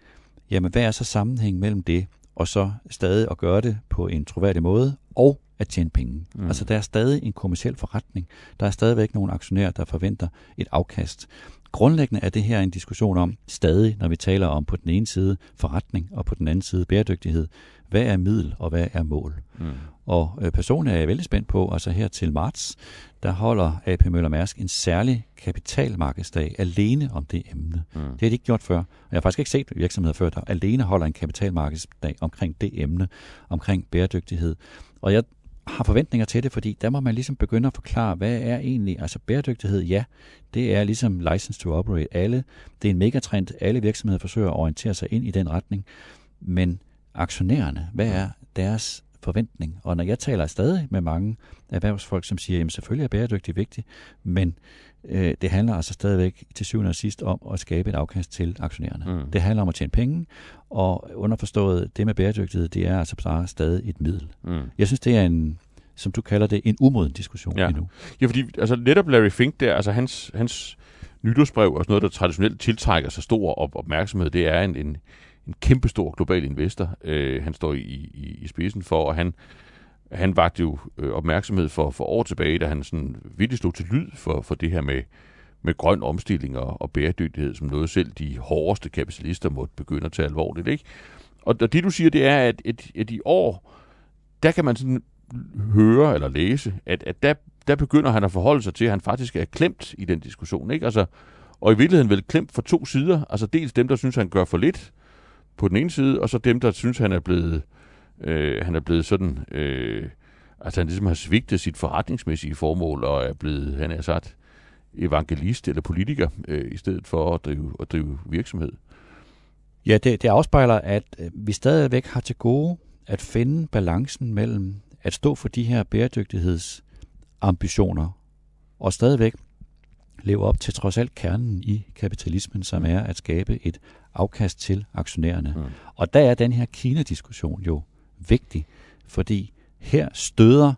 jamen hvad er så sammenhængen mellem det, og så stadig at gøre det på en troværdig måde, og at tjene penge. Mm. Altså, der er stadig en kommersiel forretning. Der er stadigvæk nogle aktionærer, der forventer et afkast. Grundlæggende er det her en diskussion om stadig, når vi taler om på den ene side forretning og på den anden side bæredygtighed. Hvad er middel og hvad er mål? Mm. Og øh, personligt er jeg vældig spændt på, altså her til marts, der holder AP Møller Mærsk en særlig kapitalmarkedsdag alene om det emne. Mm. Det har de ikke gjort før. Og jeg har faktisk ikke set virksomheder før, der alene holder en kapitalmarkedsdag omkring det emne, omkring bæredygtighed. Og jeg har forventninger til det, fordi der må man ligesom begynde at forklare, hvad er egentlig, altså bæredygtighed, ja, det er ligesom license to operate. Alle, det er en megatrend, alle virksomheder forsøger at orientere sig ind i den retning, men aktionærerne, hvad er deres forventning? Og når jeg taler stadig med mange erhvervsfolk, som siger, at selvfølgelig er bæredygtigt vigtigt, men øh, det handler altså stadigvæk til syvende og sidst om at skabe et afkast til aktionærerne. Mm. Det handler om at tjene penge, og underforstået, det med bæredygtighed, det er altså bare stadig et middel. Mm. Jeg synes, det er en, som du kalder det, en umoden diskussion ja. endnu. Ja, fordi altså, netop Larry Fink der, altså hans, hans nytårsbrev og sådan noget, der traditionelt tiltrækker sig stor op- opmærksomhed, det er en, en, en kæmpestor global investor, øh, han står i, i, i spidsen for, og han, han vagte jo øh, opmærksomhed for, for år tilbage, da han sådan virkelig stod til lyd for, for det her med, med grøn omstilling og, og bæredygtighed, som noget selv de hårdeste kapitalister måtte begynde at tage alvorligt. Ikke? Og, og det du siger, det er, at, at, at i år, der kan man sådan høre eller læse, at, at der, der begynder han at forholde sig til, at han faktisk er klemt i den diskussion. Ikke? Altså, og i virkeligheden vel klemt for to sider. Altså dels dem, der synes, han gør for lidt på den ene side, og så dem, der synes, han er blevet, øh, han er blevet sådan... Øh, altså han ligesom har svigtet sit forretningsmæssige formål, og er blevet, han er sagt, evangelist eller politiker, øh, i stedet for at drive, at drive virksomhed. Ja, det, det afspejler, at øh, vi stadigvæk har til gode at finde balancen mellem at stå for de her bæredygtighedsambitioner og stadigvæk leve op til trods alt kernen i kapitalismen, som er at skabe et afkast til aktionærerne. Mm. Og der er den her Kina-diskussion jo vigtig, fordi her støder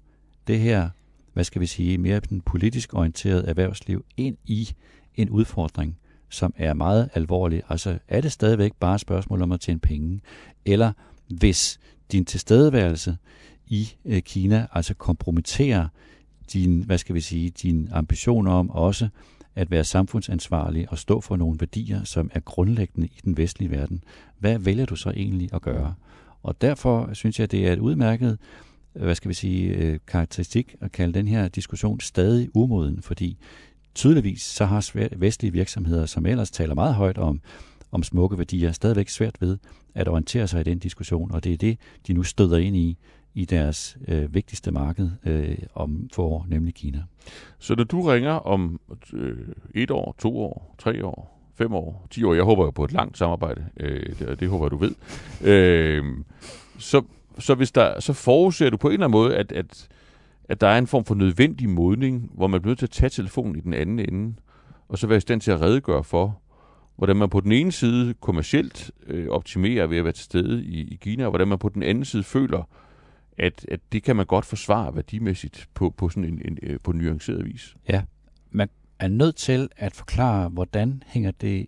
det her, hvad skal vi sige, mere den politisk orienterede erhvervsliv ind i en udfordring, som er meget alvorlig. Altså er det stadigvæk bare et spørgsmål om at tjene penge, eller hvis din tilstedeværelse i øh, Kina altså kompromitterer din, hvad skal vi sige, din ambition om også at være samfundsansvarlig og stå for nogle værdier, som er grundlæggende i den vestlige verden. Hvad vælger du så egentlig at gøre? Og derfor synes jeg, det er et udmærket hvad skal vi sige, øh, karakteristik at kalde den her diskussion stadig umoden, fordi tydeligvis så har vestlige virksomheder, som ellers taler meget højt om, om smukke værdier, stadigvæk svært ved at orientere sig i den diskussion, og det er det, de nu støder ind i i deres øh, vigtigste marked øh, om få år, nemlig Kina. Så når du ringer om øh, et år, to år, tre år, fem år, ti år, jeg håber jo på et langt samarbejde, øh, det, det håber jeg, du ved, øh, så, så, hvis der, så forudser du på en eller anden måde, at, at, at der er en form for nødvendig modning, hvor man bliver nødt til at tage telefonen i den anden ende, og så være i stand til at redegøre for, hvordan man på den ene side kommercielt øh, optimerer ved at være til stede i, i Kina, og hvordan man på den anden side føler, at, at det kan man godt forsvare værdimæssigt på, på sådan en, en øh, på nuanceret vis. Ja, man er nødt til at forklare, hvordan hænger det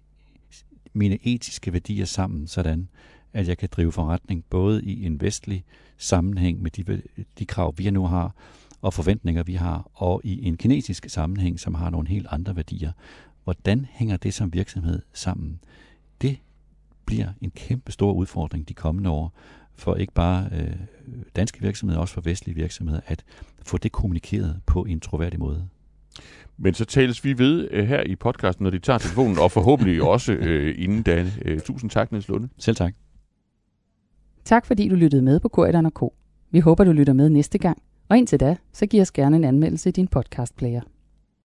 mine etiske værdier sammen, sådan at jeg kan drive forretning både i en vestlig sammenhæng med de, de krav, vi nu har, og forventninger, vi har, og i en kinesisk sammenhæng, som har nogle helt andre værdier. Hvordan hænger det som virksomhed sammen? Det bliver en kæmpe stor udfordring de kommende år, for ikke bare øh, danske virksomheder, også for vestlige virksomheder, at få det kommunikeret på en troværdig måde. Men så tales vi ved øh, her i podcasten, når de tager telefonen, og forhåbentlig også øh, inden da. Øh, tusind tak, Niels Lunde. Selv tak. Tak fordi du lyttede med på Korridoren K. Vi håber, du lytter med næste gang. Og indtil da, så giv os gerne en anmeldelse i din podcastplayer.